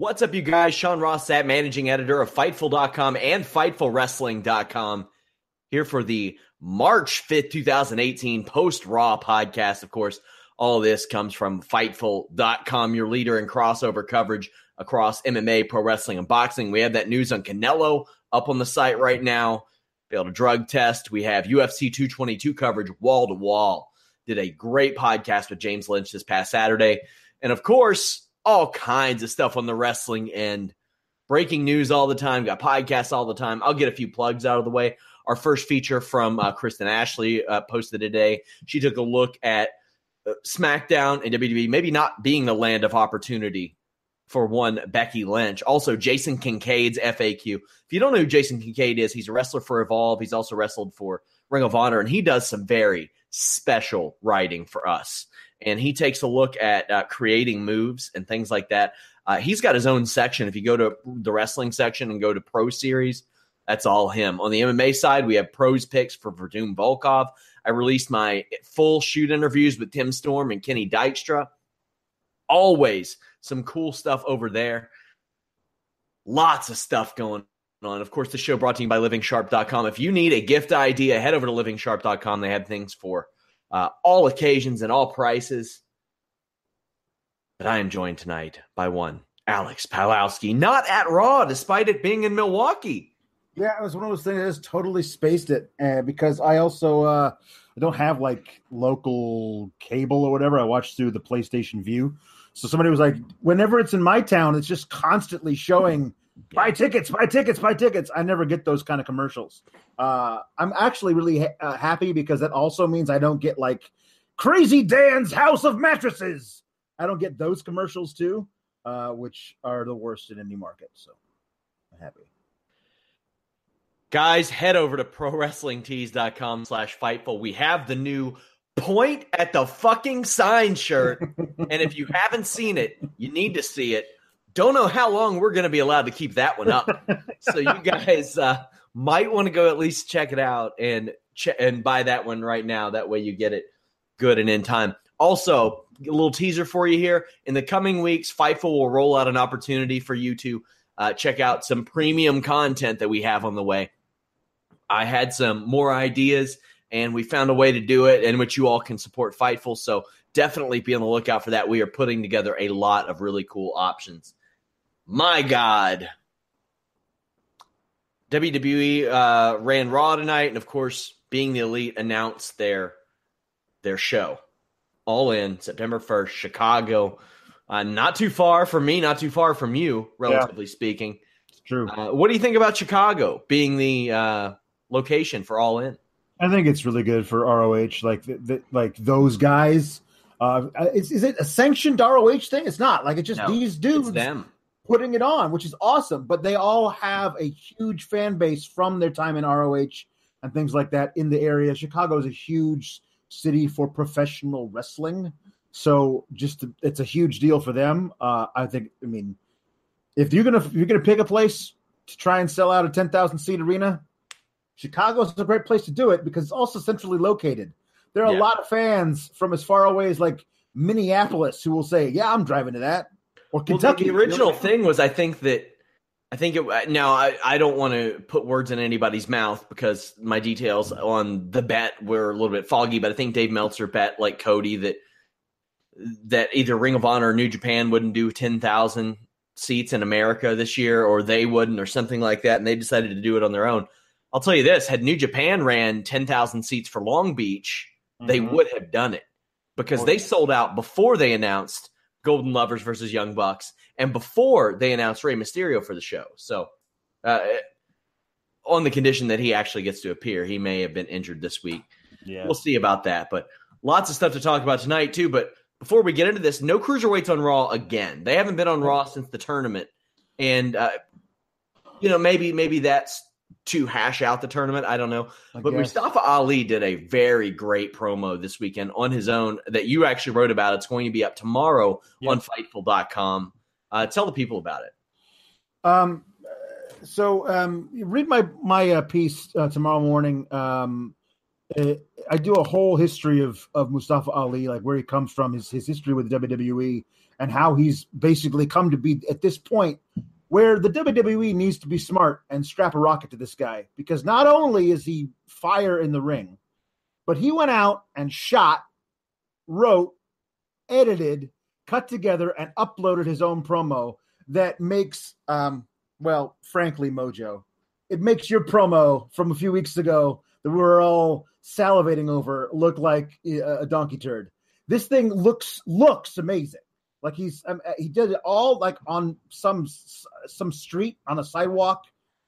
What's up, you guys? Sean Ross Sapp, managing editor of Fightful.com and FightfulWrestling.com, here for the March 5th, 2018 post Raw podcast. Of course, all this comes from Fightful.com, your leader in crossover coverage across MMA, pro wrestling, and boxing. We have that news on Canelo up on the site right now. Failed a drug test. We have UFC 222 coverage wall to wall. Did a great podcast with James Lynch this past Saturday. And of course, all kinds of stuff on the wrestling end. Breaking news all the time, got podcasts all the time. I'll get a few plugs out of the way. Our first feature from uh, Kristen Ashley uh, posted today. She took a look at uh, SmackDown and WWE maybe not being the land of opportunity for one Becky Lynch. Also, Jason Kincaid's FAQ. If you don't know who Jason Kincaid is, he's a wrestler for Evolve. He's also wrestled for Ring of Honor, and he does some very special writing for us and he takes a look at uh, creating moves and things like that. Uh, he's got his own section. If you go to the wrestling section and go to Pro Series, that's all him. On the MMA side, we have pros picks for Werdum Volkov. I released my full shoot interviews with Tim Storm and Kenny Dykstra. Always some cool stuff over there. Lots of stuff going on. Of course, the show brought to you by livingsharp.com. If you need a gift idea, head over to livingsharp.com. They have things for uh, all occasions and all prices. But I am joined tonight by one, Alex Palowski, not at Raw, despite it being in Milwaukee. Yeah, it was one of those things that just totally spaced it uh, because I also uh, I don't have like local cable or whatever. I watch through the PlayStation Vue. So somebody was like, whenever it's in my town, it's just constantly showing buy tickets, buy tickets, buy tickets. I never get those kind of commercials. Uh, I'm actually really ha- uh, happy because that also means I don't get like Crazy Dan's House of Mattresses. I don't get those commercials too, uh, which are the worst in any market. So I'm happy. Guys, head over to prowrestlingtees.com slash fightful. We have the new point at the fucking sign shirt. and if you haven't seen it, you need to see it don't know how long we're going to be allowed to keep that one up. so you guys uh, might want to go at least check it out and ch- and buy that one right now. That way you get it good and in time. Also, a little teaser for you here. In the coming weeks, Fightful will roll out an opportunity for you to uh, check out some premium content that we have on the way. I had some more ideas and we found a way to do it in which you all can support Fightful. So definitely be on the lookout for that. We are putting together a lot of really cool options. My God. WWE uh, ran Raw tonight, and of course, being the elite announced their their show. All in September first, Chicago. Uh, not too far from me, not too far from you, relatively yeah. speaking. It's true. Uh, what do you think about Chicago being the uh, location for All In? I think it's really good for ROH. Like, the, the, like those guys. Uh, is, is it a sanctioned ROH thing? It's not. Like, it's just no, these dudes them. Putting it on, which is awesome. But they all have a huge fan base from their time in ROH and things like that in the area. Chicago is a huge city for professional wrestling. So just to, it's a huge deal for them. Uh, I think. I mean, if you're gonna if you're gonna pick a place to try and sell out a ten thousand seat arena, Chicago is a great place to do it because it's also centrally located. There are yeah. a lot of fans from as far away as like Minneapolis who will say, "Yeah, I'm driving to that." Or Kentucky. Well, the, original thing was, I think that I think it, now I, I don't want to put words in anybody's mouth because my details on the bet were a little bit foggy, but I think Dave Meltzer bet like Cody that that either Ring of Honor or New Japan wouldn't do 10,000 seats in America this year or they wouldn't or something like that and they decided to do it on their own. I'll tell you this, had New Japan ran 10,000 seats for Long Beach, mm-hmm. they would have done it because oh, they sold out before they announced Golden Lovers versus Young Bucks and before they announced Rey Mysterio for the show. So, uh, on the condition that he actually gets to appear, he may have been injured this week. Yeah. We'll see about that. But lots of stuff to talk about tonight, too. But before we get into this, no cruiserweights on Raw again. They haven't been on Raw since the tournament. And, uh, you know, maybe maybe that's to hash out the tournament. I don't know. I but guess. Mustafa Ali did a very great promo this weekend on his own that you actually wrote about. It's going to be up tomorrow yep. on Fightful.com. Uh, tell the people about it. Um, so um, read my my uh, piece uh, tomorrow morning. Um, uh, I do a whole history of of Mustafa Ali, like where he comes from, his his history with WWE, and how he's basically come to be at this point where the WWE needs to be smart and strap a rocket to this guy because not only is he fire in the ring, but he went out and shot, wrote, edited, cut together and uploaded his own promo that makes, um, well, frankly, Mojo, it makes your promo from a few weeks ago that we were all salivating over look like a donkey turd. This thing looks looks amazing. Like he's um, he did it all like on some some street on a sidewalk,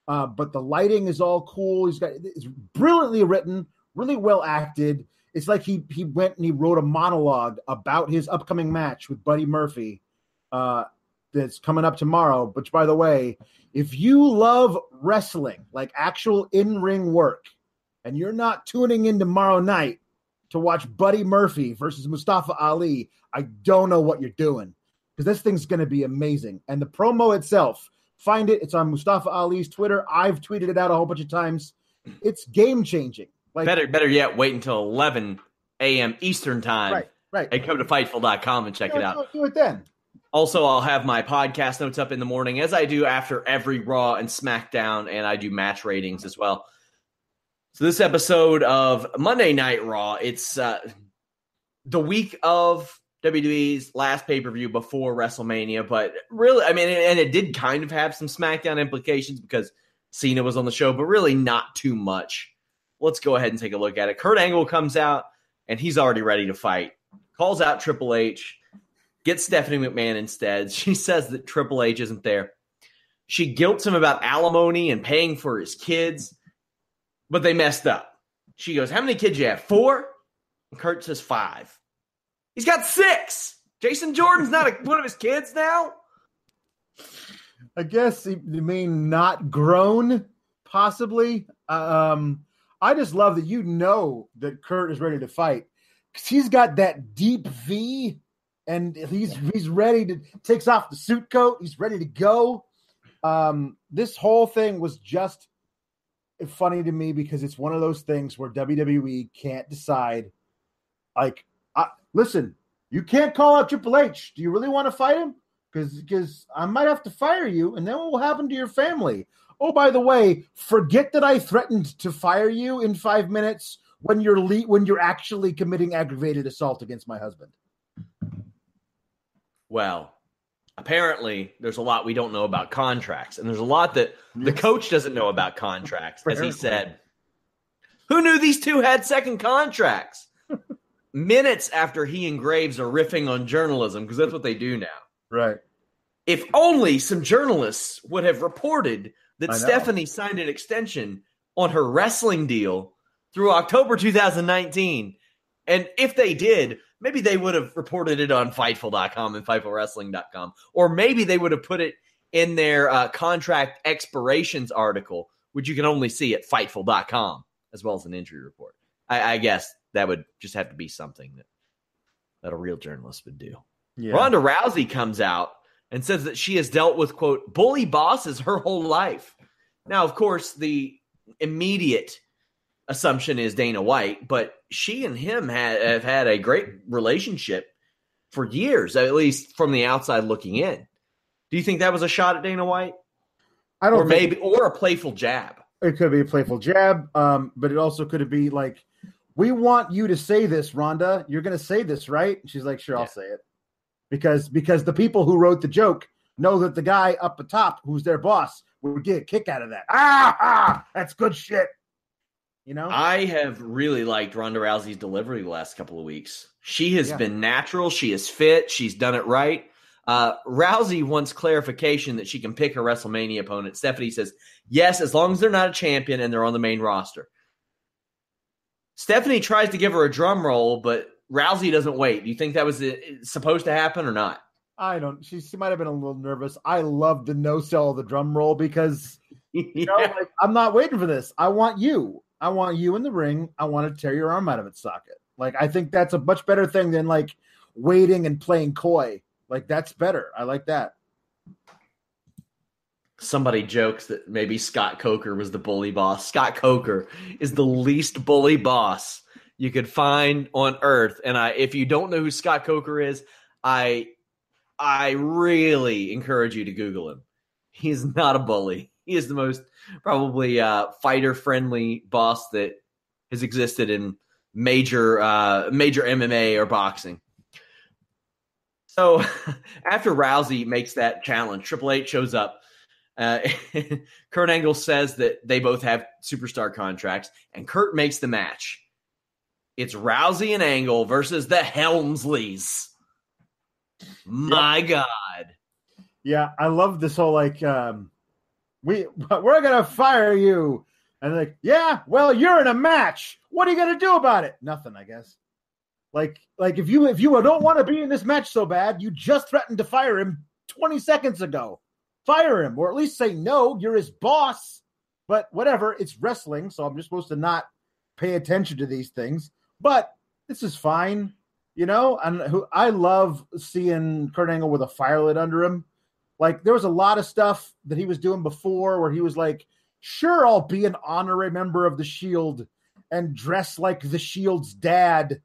uh, but the lighting is all cool. He's got it's brilliantly written, really well acted it's like he he went and he wrote a monologue about his upcoming match with Buddy Murphy uh, that's coming up tomorrow. Which, by the way, if you love wrestling, like actual in ring work, and you're not tuning in tomorrow night to watch Buddy Murphy versus Mustafa Ali, I don't know what you're doing because this thing's going to be amazing. And the promo itself, find it. It's on Mustafa Ali's Twitter. I've tweeted it out a whole bunch of times. It's game changing. Like better, better yet, wait until 11 a.m. Eastern time. Right, right. And come to Fightful.com and check do it out. Do it then. Also, I'll have my podcast notes up in the morning as I do after every Raw and SmackDown, and I do match ratings as well. So this episode of Monday Night Raw, it's uh, the week of WWE's last pay per view before WrestleMania, but really, I mean, and it did kind of have some SmackDown implications because Cena was on the show, but really not too much let's go ahead and take a look at it. Kurt Angle comes out and he's already ready to fight. Calls out Triple H, gets Stephanie McMahon instead. She says that Triple H isn't there. She guilts him about alimony and paying for his kids, but they messed up. She goes, How many kids you have? Four? And Kurt says five. He's got six. Jason Jordan's not a, one of his kids now. I guess you mean not grown, possibly. Um, I just love that you know that Kurt is ready to fight because he's got that deep V and he's he's ready to takes off the suit coat. He's ready to go. Um, this whole thing was just funny to me because it's one of those things where WWE can't decide. Like, I, listen, you can't call out Triple H. Do you really want to fight him? Because because I might have to fire you, and then what will happen to your family? oh, by the way, forget that I threatened to fire you in five minutes when you're le- when you're actually committing aggravated assault against my husband. Well, apparently there's a lot we don't know about contracts, and there's a lot that the coach doesn't know about contracts, as he said. Who knew these two had second contracts? Minutes after he and Graves are riffing on journalism, because that's what they do now. Right. If only some journalists would have reported that Stephanie signed an extension on her wrestling deal through October 2019. And if they did, maybe they would have reported it on Fightful.com and FightfulWrestling.com. Or maybe they would have put it in their uh, contract expirations article, which you can only see at Fightful.com, as well as an injury report. I, I guess that would just have to be something that, that a real journalist would do. Yeah. Ronda Rousey comes out and says that she has dealt with quote bully bosses her whole life. Now, of course, the immediate assumption is Dana White, but she and him ha- have had a great relationship for years, at least from the outside looking in. Do you think that was a shot at Dana White, I don't know or maybe, or a playful jab? It could be a playful jab, um, but it also could be like, "We want you to say this, Ronda. You're going to say this, right?" And she's like, "Sure, I'll say it," because because the people who wrote the joke know that the guy up the top, who's their boss, would get a kick out of that. Ah, ah that's good shit. You know, I have really liked Ronda Rousey's delivery the last couple of weeks. She has Yeah. been natural. She is fit. She's done it right. Uh, Rousey wants clarification that she can pick her WrestleMania opponent. Stephanie says, yes, as long as they're not a champion and they're on the main roster. Stephanie tries to give her a drum roll, but Rousey doesn't wait. Do you think that was uh, supposed to happen or not? I don't. She she might have been a little nervous. I love the no sell the drum roll because you know, like, I'm not waiting for this. I want you. I want you in the ring. I want to tear your arm out of its socket. Like I think that's a much better thing than like waiting and playing coy. Like that's better. I like that. Somebody jokes that maybe Scott Coker was the bully boss. Scott Coker is the least bully boss you could find on earth. And I if you don't know who Scott Coker is, I I really encourage you to Google him. He's not a bully. He is the most probably uh, fighter friendly boss that has existed in major uh, major MMA or boxing. So after Rousey makes that challenge, Triple H shows up. Uh, Kurt Angle says that they both have superstar contracts, and Kurt makes the match. It's Rousey and Angle versus the Helmsleys. My God. Yeah, I love this whole like um we we're gonna fire you. And like, yeah, well, you're in a match. What are you gonna do about it? Nothing, I guess. Like, like if you if you don't want to be in this match so bad, you just threatened to fire him 20 seconds ago. Fire him, or at least say no, you're his boss. But whatever, it's wrestling, so I'm just supposed to not pay attention to these things. But this is fine, you know. And who I love seeing Kurt Angle with a fire lit under him. Like there was a lot of stuff that he was doing before where he was like, "Sure, I'll be an honorary member of the Shield and dress like the Shield's dad,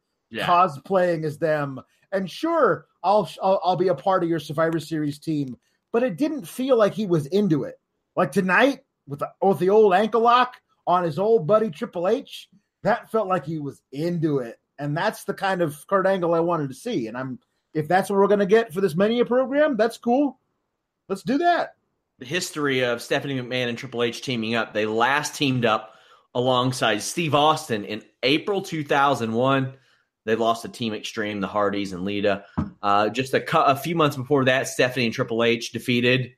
cosplaying as them, and sure, I'll, I'll I'll be a part of your Survivor Series team." But it didn't feel like he was into it. Like tonight with the with the old ankle lock on his old buddy Triple H, that felt like he was into it, and that's the kind of Kurt Angle I wanted to see. And I'm if that's what we're gonna get for this Mania program, that's cool. Let's do that. the history of Stephanie McMahon and Triple H teaming up. They last teamed up alongside Steve Austin in April 2001. They lost to Team Extreme, the Hardys, and Lita. Uh, just a, cou- a few months before that, Stephanie and Triple H defeated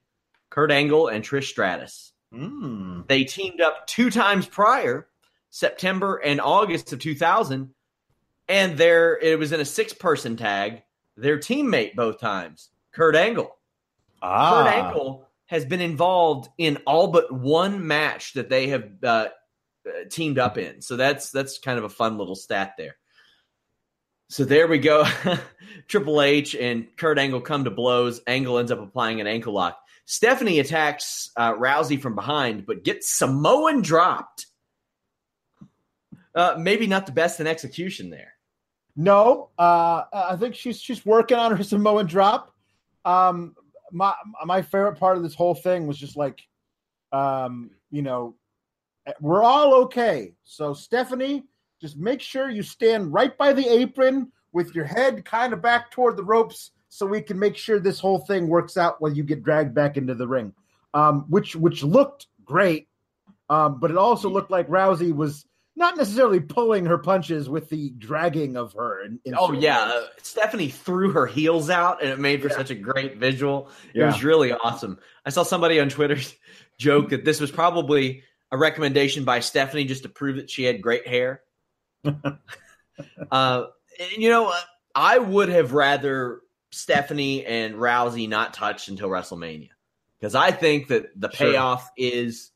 Kurt Angle and Trish Stratus. Mm. They teamed up two times prior, September and August of 2000, and there it was in a six-person tag. Their teammate both times, Kurt Angle. Ah, Kurt Angle has been involved in all but one match that they have uh, uh, teamed up in. So that's that's kind of a fun little stat there. So there we go. Triple H and Kurt Angle come to blows. Angle ends up applying an ankle lock. Stephanie attacks uh, Rousey from behind, but gets Samoan dropped. Uh, maybe not the best in execution there. No, uh, I think she's she's working on her Samoan drop. Um, my my favorite part of this whole thing was just like, um, you know, we're all okay. So Stephanie, just make sure you stand right by the apron with your head kind of back toward the ropes, so we can make sure this whole thing works out when you get dragged back into the ring. Um, which which looked great, um, but it also looked like Rousey was not necessarily pulling her punches with the dragging of her. In, in oh yeah, uh, Stephanie threw her heels out, and it made for yeah. such a great visual. It was really awesome. I saw somebody on Twitter joke that this was probably a recommendation by Stephanie just to prove that she had great hair. uh, you know, I would have rather Stephanie and Rousey not touched until WrestleMania because I think that the payoff sure. is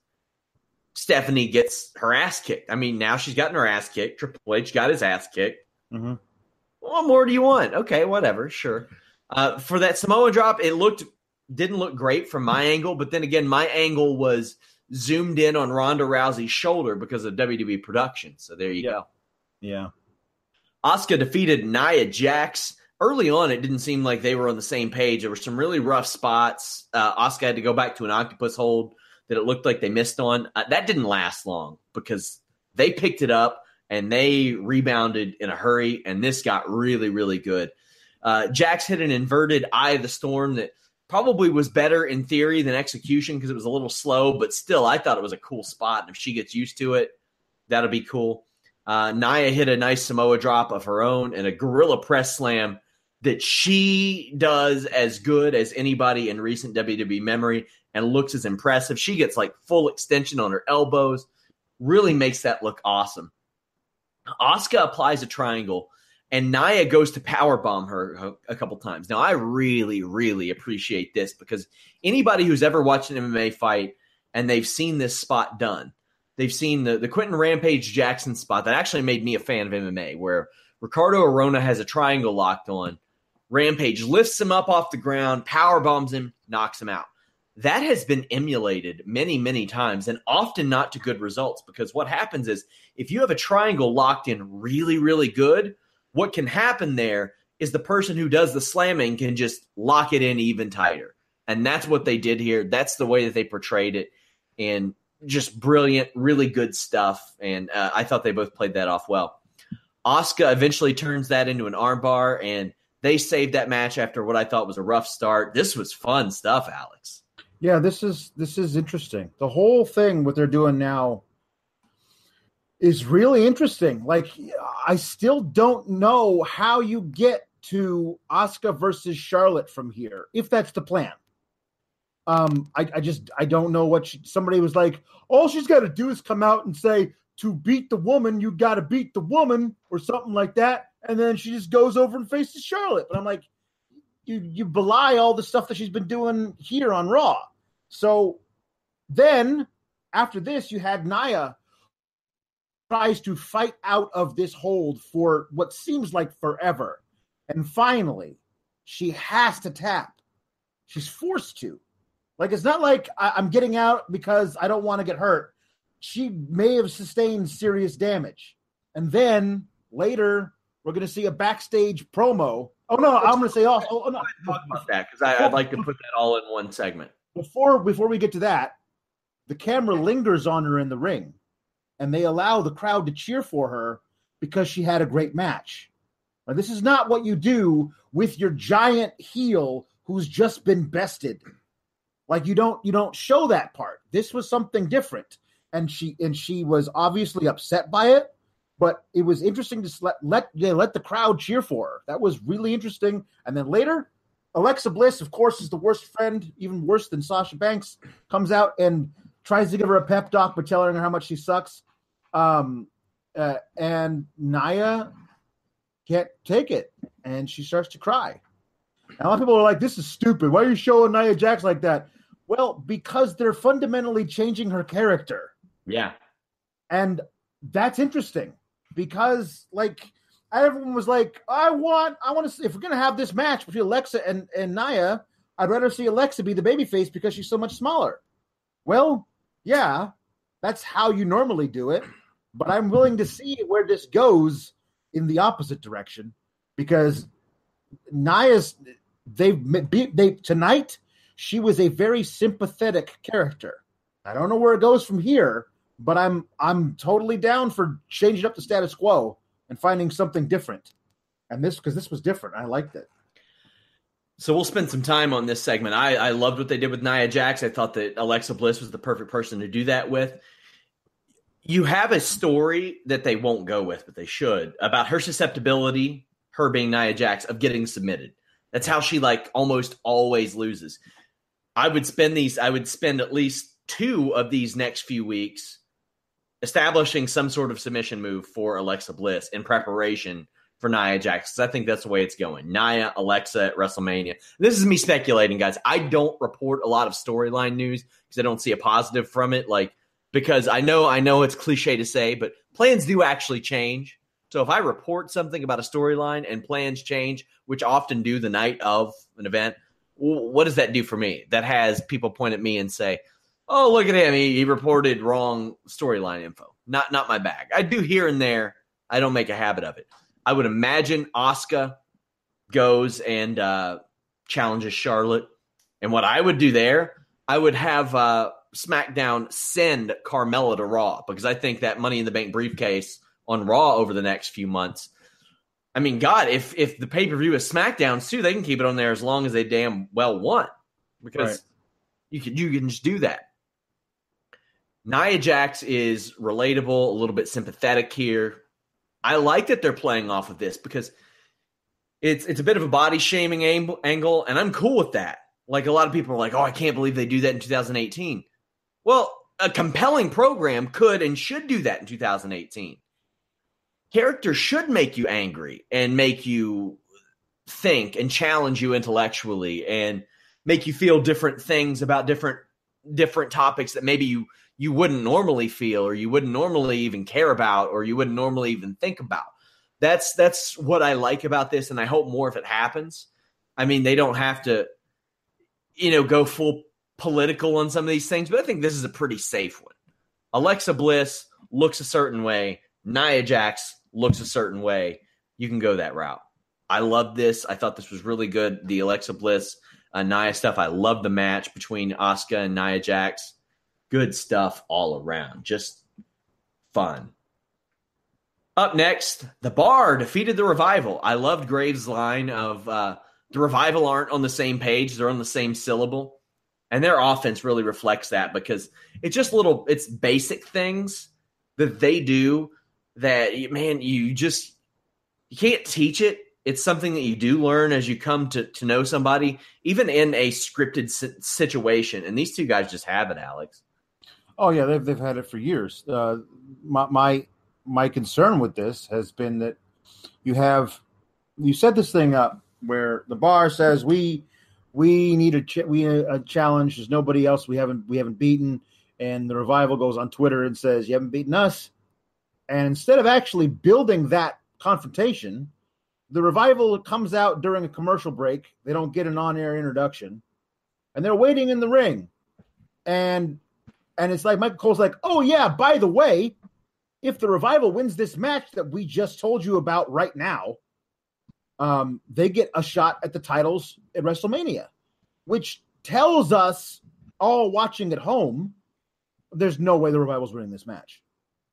Stephanie gets her ass kicked. I mean, now she's gotten her ass kicked. Triple H got his ass kicked. Mm-hmm. What more do you want? Okay, whatever, sure. Uh, for that Samoa drop, it looked didn't look great from my angle, but then again, my angle was zoomed in on Ronda Rousey's shoulder because of WWE production. So there you yeah. go. Yeah. Asuka defeated Nia Jax. Early on, it didn't seem like they were on the same page. There were some really rough spots. Uh, Asuka had to go back to an octopus hold that it looked like they missed on. Uh, that didn't last long because they picked it up and they rebounded in a hurry, and this got really, really good. Uh, Jax hit an inverted eye of the storm that probably was better in theory than execution because it was a little slow, but still, I thought it was a cool spot. And if she gets used to it, that'll be cool. Uh, Nia hit a nice Samoa drop of her own and a gorilla press slam that she does as good as anybody in recent WWE memory and looks as impressive. She gets like full extension on her elbows, really makes that look awesome. Asuka applies a triangle, and Nia goes to power bomb her a couple times. Now, I really, really appreciate this because anybody who's ever watched an MMA fight and they've seen this spot done, they've seen the the Quinton Rampage Jackson spot that actually made me a fan of MMA, where Ricardo Arona has a triangle locked on. Rampage lifts him up off the ground, power bombs him, knocks him out that has been emulated many, many times and often not to good results because what happens is if you have a triangle locked in really, really good, what can happen there is the person who does the slamming can just lock it in even tighter. And that's what they did here. That's the way that they portrayed it. And just brilliant, really good stuff. And uh, I thought they both played that off well. Asuka eventually turns that into an armbar, and they saved that match after what I thought was a rough start. This was fun stuff, Alex. Yeah, this is this is interesting. The whole thing what they're doing now is really interesting. Like I still don't know how you get to Asuka versus Charlotte from here, if that's the plan. Um, I, I just I don't know what she, somebody was like. All she's got to do is come out and say, "To beat the woman, you got to beat the woman," or something like that, and then she just goes over and faces Charlotte. But I'm like, you you belie all the stuff that she's been doing here on Raw. So then after this, you had Nia tries to fight out of this hold for what seems like forever. And finally, she has to tap. She's forced to. Like, it's not like I- am getting out because I don't want to get hurt. She may have sustained serious damage. And then later, we're going to see a backstage promo. Oh, no, I'm going to say, oh, oh, no. Talk about that because I'd like to put that all in one segment before before we get to that, the camera lingers on her in the ring, and they allow the crowd to cheer for her because she had a great match. Now, this is not what you do with your giant heel who's just been bested. Like you don't you don't show that part. This was something different, and she and she was obviously upset by it. But it was interesting to let let yeah, let the crowd cheer for her. That was really interesting. And then later, Alexa Bliss, of course, is the worst friend, even worse than Sasha Banks, comes out and tries to give her a pep talk by telling her how much she sucks. Um, uh, and Nia can't take it, and she starts to cry. And a lot of people are like, "This is stupid. Why are you showing Nia Jax like that?" Well, because they're fundamentally changing her character. Yeah, and that's interesting because, like, everyone was like, I want, I want to see if we're gonna have this match between Alexa and and Nia, I'd rather see Alexa be the babyface because she's so much smaller. Well, yeah, that's how you normally do it, but I'm willing to see where this goes in the opposite direction because Nia's they've they tonight she was a very sympathetic character. I don't know where it goes from here, but I'm I'm totally down for changing up the status quo and finding something different. And this because this was different. I liked it. So we'll spend some time on this segment. I, I loved what they did with Nia Jax. I thought that Alexa Bliss was the perfect person to do that with. you have a story that they won't go with, but they should about her susceptibility, her being Nia Jax, of getting submitted. That's how she like almost always loses. I would spend these. I would spend at least two of these next few weeks establishing some sort of submission move for Alexa Bliss in preparation for Nia Jax. I think that's the way it's going. Nia, Alexa at WrestleMania. This is me speculating, guys. I don't report a lot of storyline news because I don't see a positive from it. Like because I know I know it's cliche to say, but plans do actually change. So if I report something about a storyline and plans change, which often do the night of an event, what does that do for me? That has people point at me and say, "Oh, look at him! He, he reported wrong storyline info." Not not my bag. I do here and there. I don't make a habit of it. I would imagine Asuka goes and uh, challenges Charlotte, and what I would do there, I would have uh, SmackDown send Carmella to Raw because I think that Money in the Bank briefcase on Raw over the next few months. I mean, God, if if the pay per view is SmackDown too, they can keep it on there as long as they damn well want because right. you can you can just do that. Nia Jax is relatable, a little bit sympathetic here. I like that they're playing off of this because it's it's a bit of a body shaming angle, and I'm cool with that. Like a lot of people are like, "Oh, I can't believe they do that in 2018." Well, a compelling program could and should do that in 2018. Characters should make you angry and make you think and challenge you intellectually and make you feel different things about different different topics that maybe you you wouldn't normally feel or you wouldn't normally even care about or you wouldn't normally even think about. That's that's what I like about this and I hope more if it happens. I mean, they don't have to you know go full political on some of these things, but I think this is a pretty safe one. Alexa Bliss looks a certain way, Nia Jax looks a certain way. You can go that route. I love this. I thought this was really good. The Alexa Bliss uh, Nia stuff. I love the match between Asuka and Nia Jax. Good stuff all around. Just fun. Up next, the Bar defeated the Revival. I loved Graves' line of uh, the Revival aren't on the same page; they're on the same syllable and their offense really reflects that because it's just little it's basic things that they do that man you just you can't teach it it's something that you do learn as you come to, to know somebody even in a scripted situation and these two guys just have it alex oh yeah they've, they've had it for years uh, my, my my concern with this has been that you have you set this thing up where the bar says we we need a ch- we a challenge. There's nobody else we haven't we haven't beaten. And the revival goes on Twitter and says, "You haven't beaten us." And instead of actually building that confrontation, the revival comes out during a commercial break. They don't get an on-air introduction, and they're waiting in the ring. And and it's like Michael Cole's like, "Oh yeah, by the way, if the revival wins this match that we just told you about right now, um, they get a shot at the titles at WrestleMania, which tells us all watching at home, there's no way the Revival's winning this match.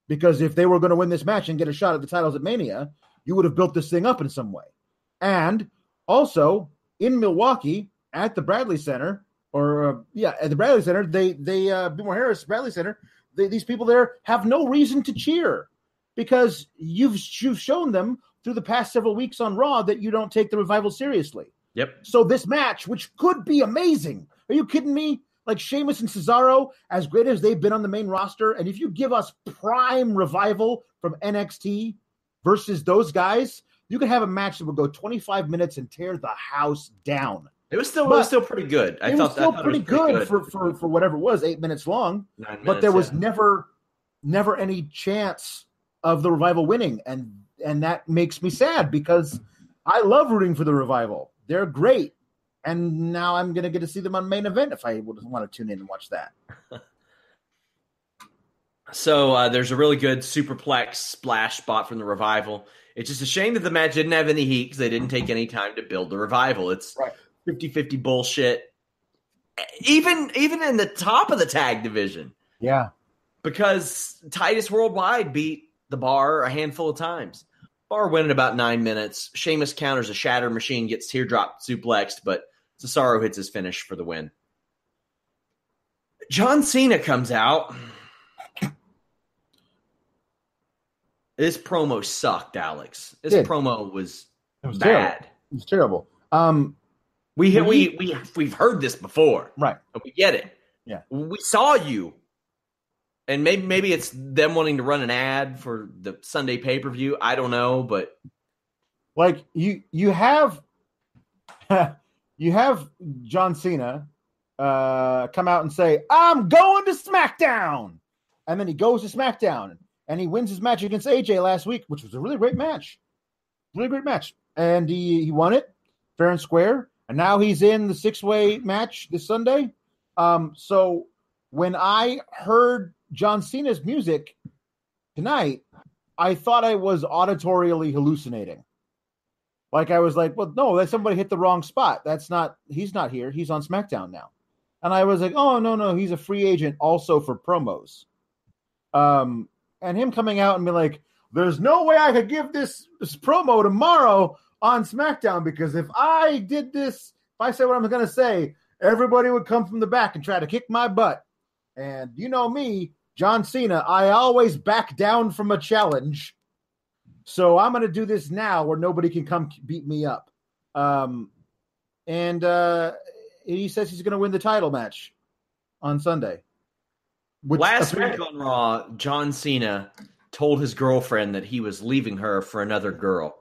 Because if they were going to win this match and get a shot at the titles at Mania, you would have built this thing up in some way. And also in Milwaukee at the Bradley Center, or uh, yeah, at the Bradley Center, they they uh, BMO Harris Bradley Center, they, these people there have no reason to cheer because you've you've shown them through the past several weeks on Raw that you don't take the revival seriously. Yep. So this match, which could be amazing, are you kidding me? Like Sheamus and Cesaro, as great as they've been on the main roster, and if you give us prime revival from NXT versus those guys, you could have a match that would go 25 minutes and tear the house down. It was still but it was still pretty good. I it thought was still pretty, was pretty, good, good. For, for for whatever it was, eight minutes long. Minutes, but there was yeah. never never any chance of the revival winning, and and that makes me sad because I love rooting for the revival. They're great, and now I'm going to get to see them on main event if I would want to tune in and watch that. so uh, there's a really good superplex splash spot from the revival. It's just a shame that the match didn't have any heat because they didn't take any time to build the revival. It's right. 50-50 bullshit. Even even in the top of the tag division. Yeah. Because Titus Worldwide beat the bar a handful of times. Bar win in about nine minutes. Sheamus counters a shatter machine, gets teardrop suplexed, but Cesaro hits his finish for the win. John Cena comes out. This promo sucked, Alex. This promo was, It was bad. terrible. It was terrible. Um, We When we we we've heard this before. right. But we get it. Yeah. We saw you. And maybe maybe it's them wanting to run an ad for the Sunday pay-per-view. I don't know, but Like you, you have, you have John Cena uh, come out and say, "I'm going to SmackDown," and then he goes to SmackDown and he wins his match against AJ last week, which was a really great match, really great match, and he he won it fair and square, and now he's in the six way match this Sunday. Um, so when I heard John Cena's music tonight, I thought I was auditorially hallucinating. Like I was like, well, no, that somebody hit the wrong spot. That's not. He's not here. He's on SmackDown now. And I was like, oh no, no, he's a free agent also for promos. Um, and him coming out and be like, there's no way I could give this, this promo tomorrow on SmackDown because if I did this, if I say what I'm going to say, everybody would come from the back and try to kick my butt. And you know me, John Cena, I always back down from a challenge. So I'm going to do this now where nobody can come beat me up. Um, and uh, he says he's going to win the title match on Sunday. Which last week on Raw, John Cena told his girlfriend that he was leaving her for another girl.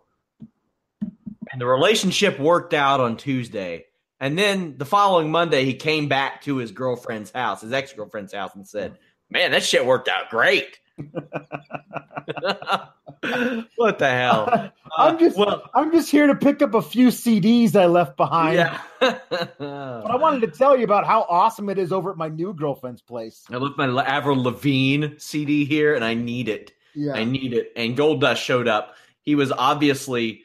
The relationship worked out on Tuesday. And then the following Monday, he came back to his girlfriend's house, his ex girlfriend's house, and said, Man, that shit worked out great. what the hell? I'm uh, just well, I'm just here to pick up a few CDs I left behind. yeah. But I wanted to tell you about how awesome it is over at my new girlfriend's place. I left my Avril Lavigne CD here, and I need it. Yeah. I need it. And Goldust showed up. He was obviously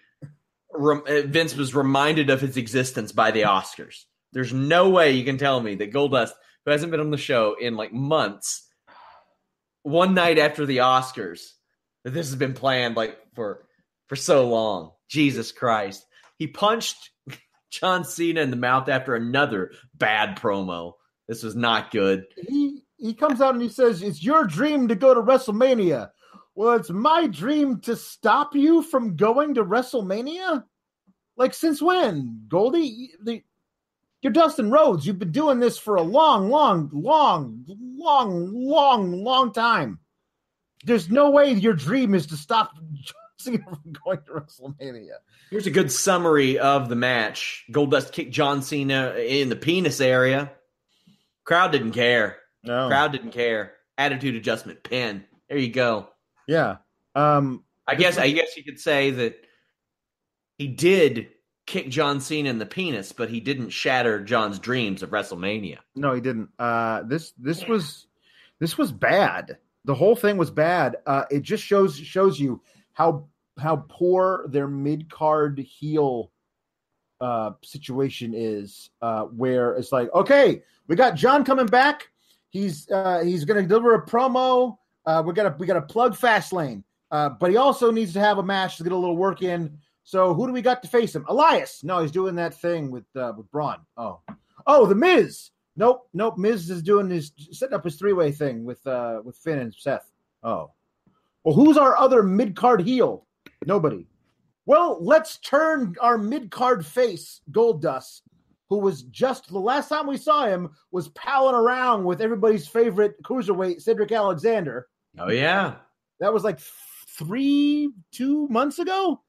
rem- uh, Vince was reminded of his existence by the Oscars. There's no way you can tell me that Goldust, who hasn't been on the show in like months, one night after the Oscars, that this has been planned like for for so long. Jesus Christ. He punched John Cena in the mouth after another bad promo. This was not good. he he comes out and he says, "It's your dream to go to WrestleMania." Well, it's my dream to stop you from going to WrestleMania. Like since when, Goldie? The, you're Dustin Rhodes. You've been doing this for a long, long, long, long, long, long time. There's no way your dream is to stop John Cena from going to WrestleMania. Here's a good summary of the match. Goldust kicked John Cena in the penis area. Crowd didn't care. No. Crowd didn't care. Attitude adjustment pin. There you go. Yeah. Um. I guess I guess you could say that he did kick John Cena in the penis, but he didn't shatter John's dreams of WrestleMania. No, he didn't. Uh, this this was this was bad. The whole thing was bad. Uh, it just shows shows you how how poor their mid card heel uh, situation is. Uh, where it's like, okay, we got John coming back. He's uh, he's going to deliver a promo. Uh, we got to we got to plug Fastlane, uh, but he also needs to have a match to get a little work in. So who do we got to face him? Elias. No, he's doing that thing with uh, with Braun. Oh, oh, the Miz. Nope, nope. Miz is doing his setting up his three way thing with uh with Finn and Seth. Oh, well, who's our other mid card heel? Nobody. Well, let's turn our mid card face, Goldust, who was just the last time we saw him was palling around with everybody's favorite cruiserweight, Cedric Alexander. Oh yeah. That was like three, two months ago.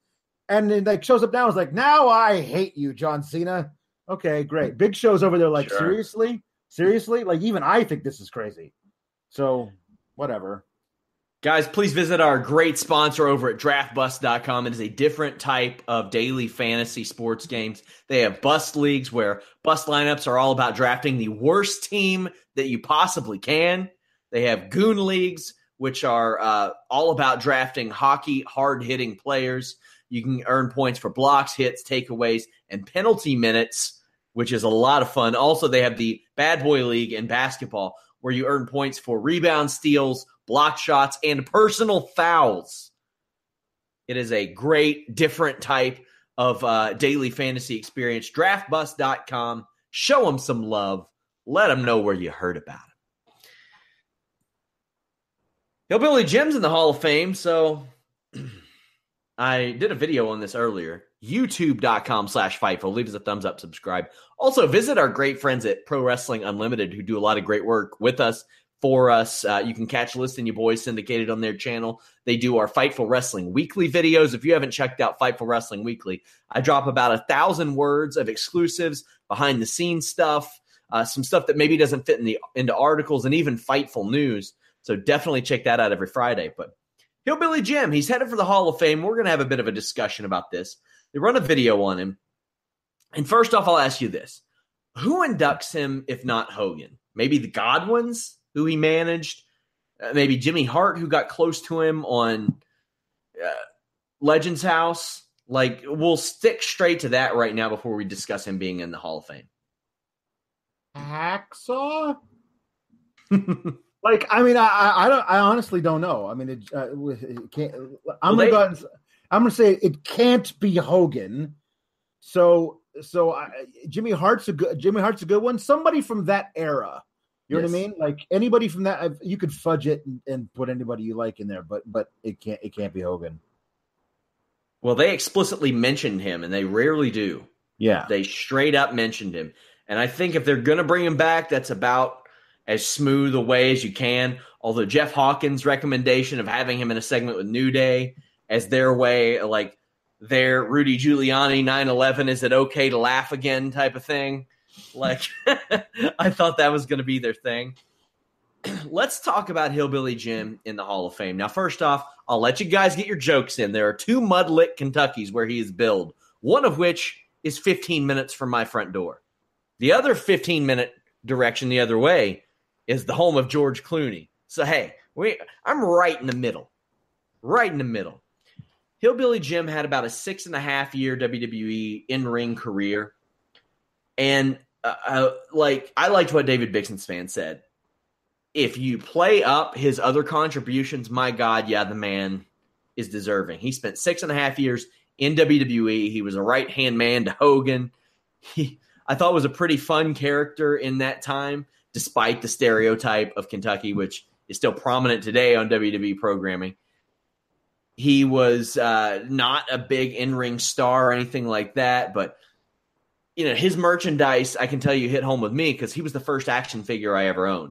And then like shows up now, is like, now I hate you, John Cena. Okay, great. Big Show's over there, like, Sure. seriously? Seriously? Like, even I think this is crazy. So, whatever. Guys, please visit our great sponsor over at draftbust.com. It is a different type of daily fantasy sports games. They have bust leagues where bust lineups are all about drafting the worst team that you possibly can. They have goon leagues, which are uh, all about drafting hockey hard hitting players. You can earn points for blocks, hits, takeaways, and penalty minutes, which is a lot of fun. Also, they have the Bad Boy League in basketball, where you earn points for rebound steals, block shots, and personal fouls. It is a great, different type of uh, daily fantasy experience. Draftbust.com. Show them some love. Let them know where you heard about it. Hillbilly Jim's in the Hall of Fame, so I did a video on this earlier. YouTube.com slash Fightful. Leave us a thumbs up, subscribe. Also, visit our great friends at Pro Wrestling Unlimited who do a lot of great work with us, for us. Uh, you can catch List and Your Boys syndicated on their channel. They do our Fightful Wrestling weekly videos. If you haven't checked out Fightful Wrestling Weekly, I drop about a thousand words of exclusives, behind the scenes stuff, uh, some stuff that maybe doesn't fit in the into articles, and even Fightful news. So definitely check that out every Friday. But Hillbilly Jim, he's headed for the Hall of Fame. We're going to have a bit of a discussion about this. They run a video on him. And first off, I'll ask you this Who inducts him if not Hogan? Maybe the Godwins, who he managed, uh, maybe Jimmy Hart, who got close to him on uh, Legends House. Like, we'll stick straight to that right now before we discuss him being in the Hall of Fame. Hacksaw? like, I mean, I, I don't, I honestly don't know. I mean, it, uh, it can't. I'm well, gonna they, go. I'm gonna say it can't be Hogan. So, so I, Jimmy Hart's a good. Jimmy Hart's a good one. Somebody from that era. You know yes. what I mean? Like anybody from that, you could fudge it and, and, put anybody you like in there, but but it can't it can't be Hogan. Well, they explicitly mentioned him, and they rarely do. Yeah, they straight up mentioned him, and I think if they're going to bring him back, that's about as smooth a way as you can. Although Jeff Hawkins' recommendation of having him in a segment with New Day as their way, like their Rudy Giuliani 9/11, is it okay to laugh again type of thing? Like, I thought that was going to be their thing. Let's talk about Hillbilly Jim in the Hall of Fame. Now, first off, I'll let you guys get your jokes in. There are two Mud Lick Kentuckys where he is billed, one of which is 15 minutes from my front door. The other 15 minute direction the other way is the home of George Clooney. So, hey, we, I'm right in the middle. Right in the middle. Hillbilly Jim had about a six and a half year WWE in ring career. And uh, uh, like I liked what David Bixenspan said. If you play up his other contributions, my God, yeah, the man is deserving. He spent six and a half years in WWE. He was a right hand man to Hogan. He, I thought, was a pretty fun character in that time, despite the stereotype of Kentucky, which is still prominent today on WWE programming. He was uh, not a big in ring star or anything like that, but you know, his merchandise, I can tell you, hit home with me because he was the first action figure I ever owned.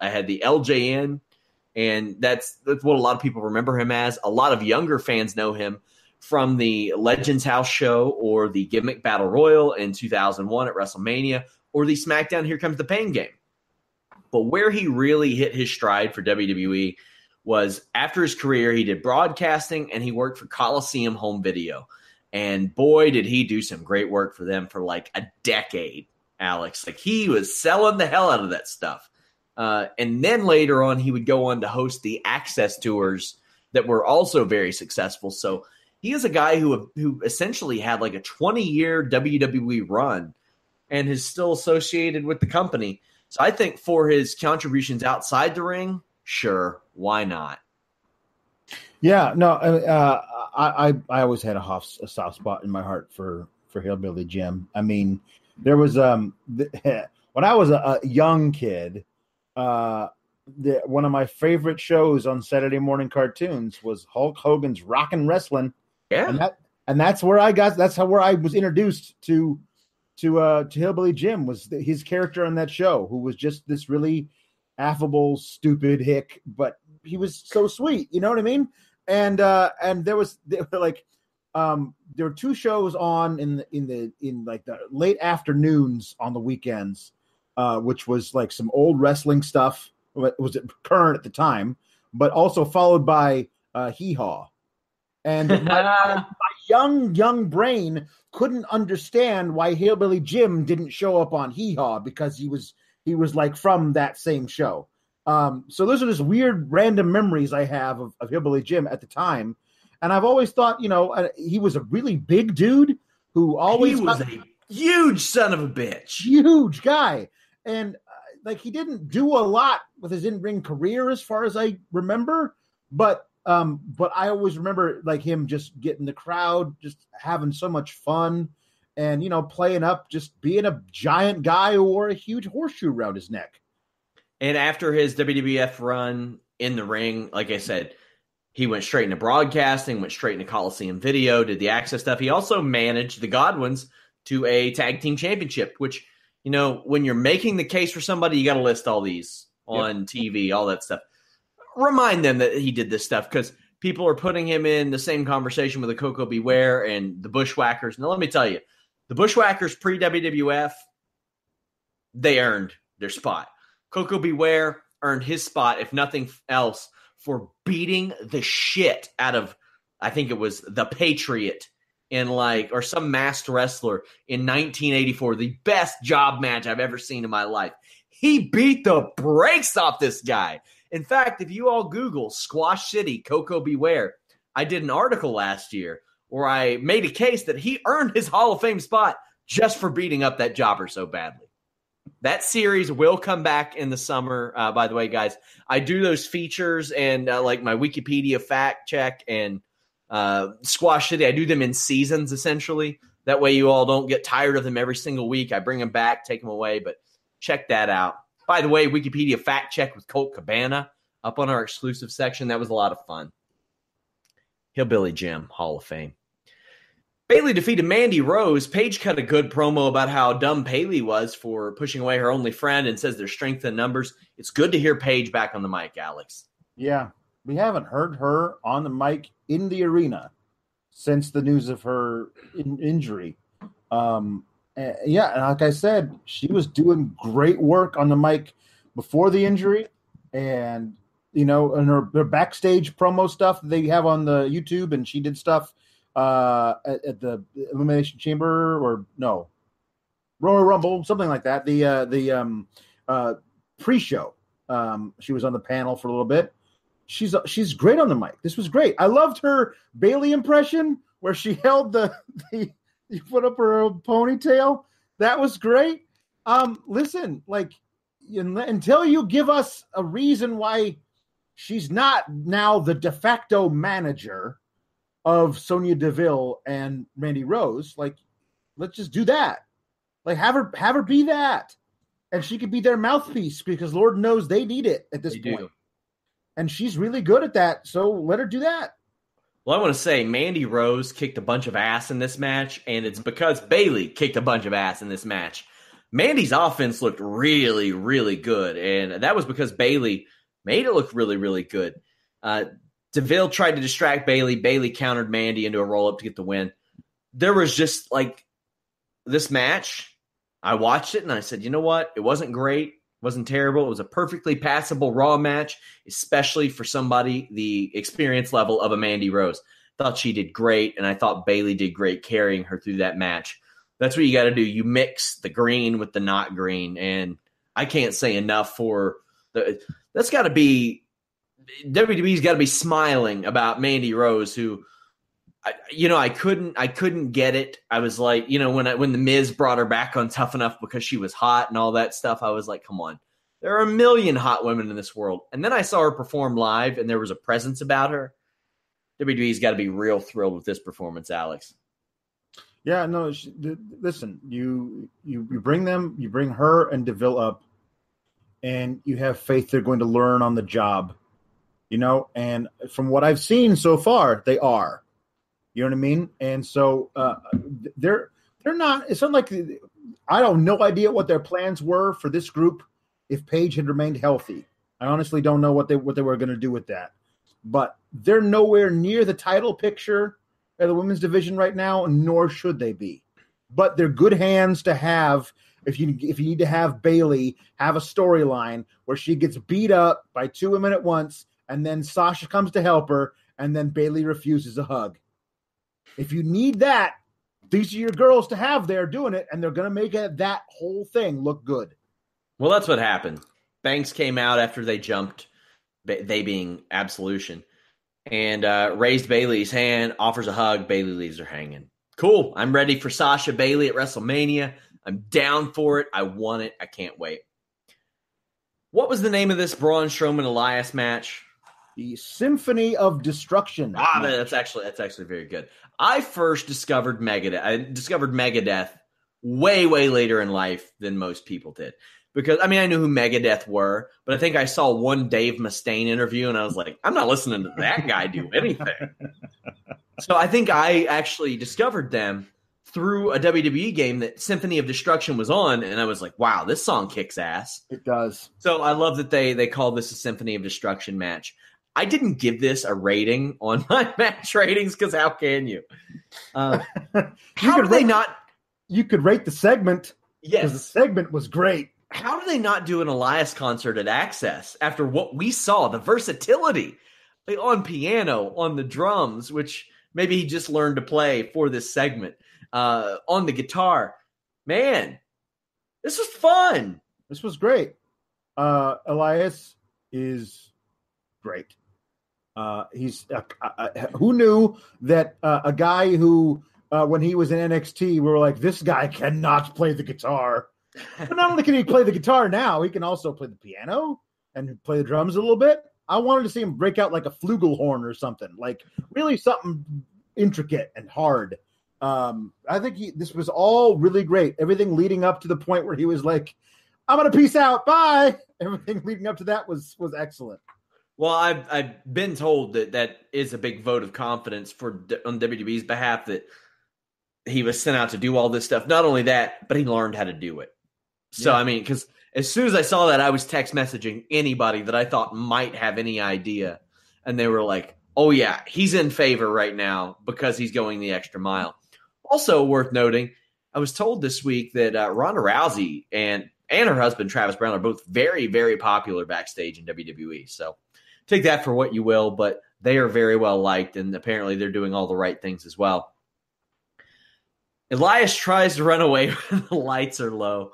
I had the LJN, and that's that's what a lot of people remember him as. A lot of younger fans know him from the Legends House show or the Gimmick Battle Royal in 2001 at WrestleMania or the SmackDown Here Comes the Pain game. But where he really hit his stride for WWE was after his career, he did broadcasting and he worked for Coliseum Home Video. And boy, did he do some great work for them for like a decade, Alex. Like he was selling the hell out of that stuff. Uh, and then later on, he would go on to host the Axxess tours that were also very successful. So he is a guy who who essentially had like a 20 year WWE run and is still associated with the company. So I think for his contributions outside the ring, sure, why not? Yeah, no, uh, I, I, I always had a, half, a soft spot in my heart for for Hillbilly Jim. I mean, there was um when I was a, a young kid, uh, the, one of my favorite shows on Saturday morning cartoons was Hulk Hogan's Rockin' Wrestling. Yeah, and that and that's where I got. That's how where I was introduced to to uh to Hillbilly Jim was the, his character on that show, who was just this really affable, stupid hick, but he was so sweet. You know what I mean? And uh and there was like um there were two shows on in the in the in like the late afternoons on the weekends, uh, which was like some old wrestling stuff. Was it current at the time, but also followed by uh, Hee Haw. And my, my, young young brain couldn't understand why Hillbilly Jim didn't show up on Hee Haw because he was he was like from that same show. Um, so those are just weird random memories I have of, of Hillbilly Jim at the time and I've always thought, you know, uh, he was a really big dude who always he was got, a huge son of a bitch, huge guy, and uh, like he didn't do a lot with his in ring career as far as I remember, but um, but I always remember like him just getting the crowd, just having so much fun, and you know, playing up, just being a giant guy who wore a huge horseshoe around his neck. And after his WWF run in the ring, like I said he went straight into broadcasting, went straight into Coliseum video, did the access stuff. He also managed the Godwins to a tag team championship, which, you know, when you're making the case for somebody, you got to list all these on yep. TV, all that stuff. Remind them that he did this stuff because people are putting him in the same conversation with the Koko B. Ware and the Bushwhackers. Now, let me tell you, the Bushwhackers pre WWF, they earned their spot. Koko B. Ware earned his spot, if nothing else, for beating the shit out of I think it was the Patriot in like or some masked wrestler in 1984, the best job match I've ever seen in my life. He beat the brakes off this guy. In fact, if you all Google Squash City, Koko B. Ware, I did an article last year where I made a case that he earned his Hall of Fame spot just for beating up that jobber so badly. That series will come back in the summer. Uh, by the way, guys, I do those features and uh, like my Wikipedia fact check and uh, Squash City. I do them in seasons essentially. That way, you all don't get tired of them every single week. I bring them back, take them away, but check that out. By the way, Wikipedia fact check with Colt Cabana up on our exclusive section. That was a lot of fun. Hillbilly Jim, Hall of Fame. Bayley defeated Mandy Rose. Paige cut a good promo about how dumb Bayley was for pushing away her only friend and says there's strength in numbers. It's good to hear Paige back on the mic, Alex. Yeah, we haven't heard her on the mic in the arena since the news of her in- injury. Um, and yeah, and like I said, she was doing great work on the mic before the injury, and you know, and her, her backstage promo stuff they have on the YouTube, and she did stuff uh, at, at, the Elimination Chamber or no, Royal Rumble, something like that. The uh, the um, uh, pre-show. Um, she was on the panel for a little bit. She's she's great on the mic. This was great. I loved her Bayley impression where she held the the you put up her ponytail. That was great. Um, listen, like until you give us a reason why she's not now the de facto manager of Sonya Deville and Randy Rose, like let's just do that. Like have her have her be that. And she could be their mouthpiece because Lord knows they need it at this they point. Do. And she's really good at that. So let her do that. Well, I want to say Mandy Rose kicked a bunch of ass in this match, and it's because Bayley kicked a bunch of ass in this match. Mandy's offense looked really, really good, and that was because Bayley made it look really, really good. Uh, Deville tried to distract Bayley. Bayley countered Mandy into a roll up to get the win. There was just like this match. I watched it and I said, you know what? It wasn't great. Wasn't terrible. It was a perfectly passable Raw match, especially for somebody the experience level of a Mandy Rose. Thought she did great, and I thought Bayley did great carrying her through that match. That's what you got to do. You mix the green with the not green, and I can't say enough for the. That's got to be WWE's got to be smiling about Mandy Rose, who, You know, I couldn't, I couldn't get it. I was like, you know, when I, when the Miz brought her back on Tough Enough because she was hot and all that stuff, I was like, come on, there are a million hot women in this world. And then I saw her perform live, and there was a presence about her. WWE's got to be real thrilled with this performance, Alex. Yeah, no. Listen, you you you bring them, you bring her and Deville up, and you have faith they're going to learn on the job, you know. And from what I've seen so far, they are. You know what I mean? And so uh, they're they're not. It's not like I don't no idea what their plans were for this group if Paige had remained healthy. I honestly don't know what they what they were going to do with that. But they're nowhere near the title picture of the women's division right now, nor should they be. But they're good hands to have if you if you need to have Bayley have a storyline where she gets beat up by two women at once, and then Sasha comes to help her, and then Bayley refuses a hug. If you need that, these are your girls to have there doing it, and they're going to make it, that whole thing look good. Well, that's what happened. Banks came out after they jumped, they being Absolution, and uh, raised Bayley's hand, offers a hug. Bayley leaves her hanging. Cool. I'm ready for Sasha Bayley at WrestleMania. I'm down for it. I want it. I can't wait. What was the name of this Braun Strowman Elias match? The Symphony of Destruction. Ah, that's actually that's actually very good. I first discovered Megadeth. I discovered Megadeth way way later in life than most people did because I mean I knew who Megadeth were, but I think I saw one Dave Mustaine interview and I was like, I'm not listening to that guy do anything. so I think I actually discovered them through a WWE game that Symphony of Destruction was on, and I was like, wow, this song kicks ass. It does. So I love that they they called this a Symphony of Destruction match. I didn't give this a rating on my match ratings because how can you? Uh, how do they not? You could rate the segment. Yes, the segment was great how do they not do an Elias concert at Axxess after what we saw, the versatility like on piano, on the drums, which maybe he just learned to play for this segment, uh, on the guitar. Man, this was fun. This was great. Uh, Elias is great. Uh, he's uh, uh, uh who knew that uh, a guy who uh, when he was in NXT, we were like, this guy cannot play the guitar but not only can he play the guitar now, he can also play the piano and play the drums a little bit. I wanted to see him break out like a flugelhorn or something, like really something intricate and hard. Um, I think he, this was all really great. Everything leading up to the point where he was like, "I'm gonna peace out, bye." Everything leading up to that was was excellent. Well, I've I've been told that that is a big vote of confidence for on WWE's behalf that he was sent out to do all this stuff. Not only that, but he learned how to do it. So yeah. I mean, because as soon as I saw that, I was text messaging anybody that I thought might have any idea, and they were like, "Oh yeah, he's in favor right now because he's going the extra mile." Also worth noting, I was told this week that uh, Ronda Rousey and and her husband Travis Browne are both very very popular backstage in WWE. So take that for what you will, but they are very well liked, and apparently they're doing all the right things as well. Elias tries to run away when the lights are low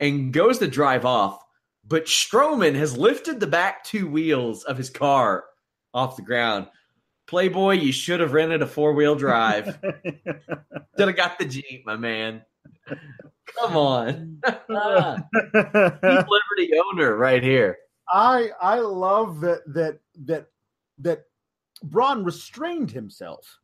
and goes to drive off, but Strowman has lifted the back two wheels of his car off the ground. Playboy, you should have rented a four wheel drive. should have got the Jeep, my man. Come on. Ah. He's Liberty owner right here. I I love that that that that Braun restrained himself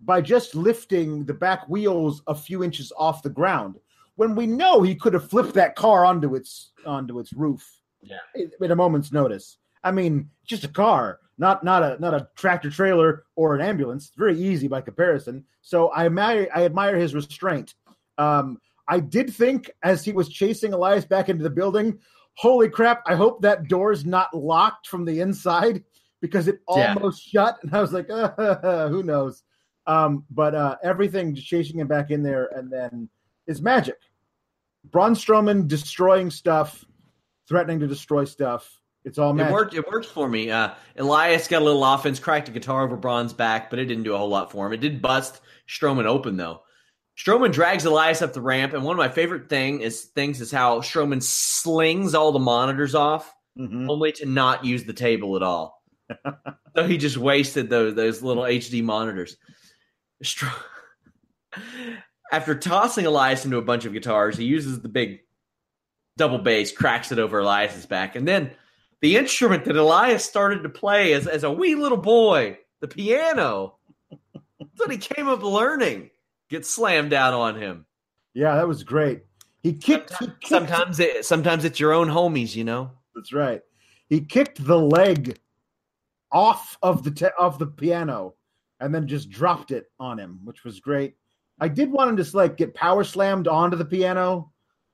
by just lifting the back wheels a few inches off the ground when we know he could have flipped that car onto its onto its roof yeah. at a moment's notice. I mean just a car not not a not a tractor trailer or an ambulance. Very easy by comparison. So i admire i admire his restraint. Um i did think as he was chasing elias back into the building holy crap i hope that door's not locked from the inside because it almost yeah. shut and i was like uh, who knows um, but uh, everything just chasing him back in there and then is magic. Braun Strowman destroying stuff, threatening to destroy stuff. It's all magic. It worked. It worked for me. Uh, Elias got a little offense, cracked a guitar over Braun's back, but it didn't do a whole lot for him. It did bust Strowman open though. Strowman drags Elias up the ramp, and one of my favorite thing is things is how Strowman slings all the monitors off, mm-hmm. only to not use the table at all. so he just wasted those those little HD monitors. After tossing Elias into a bunch of guitars, he uses the big double bass, cracks it over Elias's back, and then the instrument that Elias started to play as, as a wee little boy the piano. That's what he came up learning. Get slammed down on him. Yeah, that was great. He kicked. Sometimes, he kicked sometimes it sometimes it's your own homies, you know. That's right. He kicked the leg off of the te- of the piano and then just dropped it on him, which was great. I did want him to like get power slammed onto the piano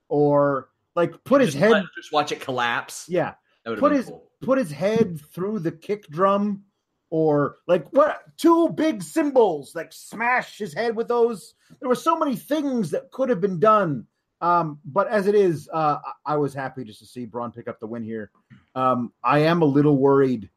or like put his Just head let- just watch it collapse. yeah, put his cool. put his head through the kick drum or like what two big cymbals like smash his head with those there were so many things that could have been done um but as it is uh i I was happy just to see braun pick up the win here um i am a little worried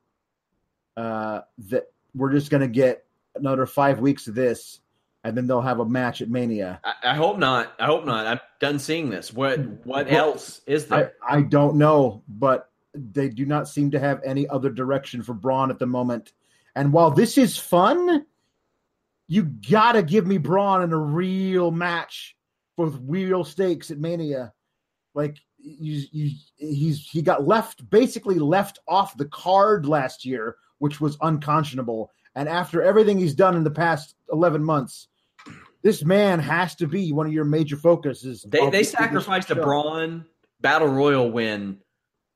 uh that we're just gonna get another five weeks of this and then they'll have a match at mania I, I hope not. I hope not. I'm done seeing this. What what Well, else is I, there? I don't know, but they do not seem to have any other direction for Braun at the moment. And while this is fun, you gotta give me Braun in a real match with real stakes at Mania. Like you, you, he's he got left basically left off the card last year, which was unconscionable. And after everything he's done in the past eleven months, this man has to be one of your major focuses. They they sacrificed a show. Braun Battle Royal win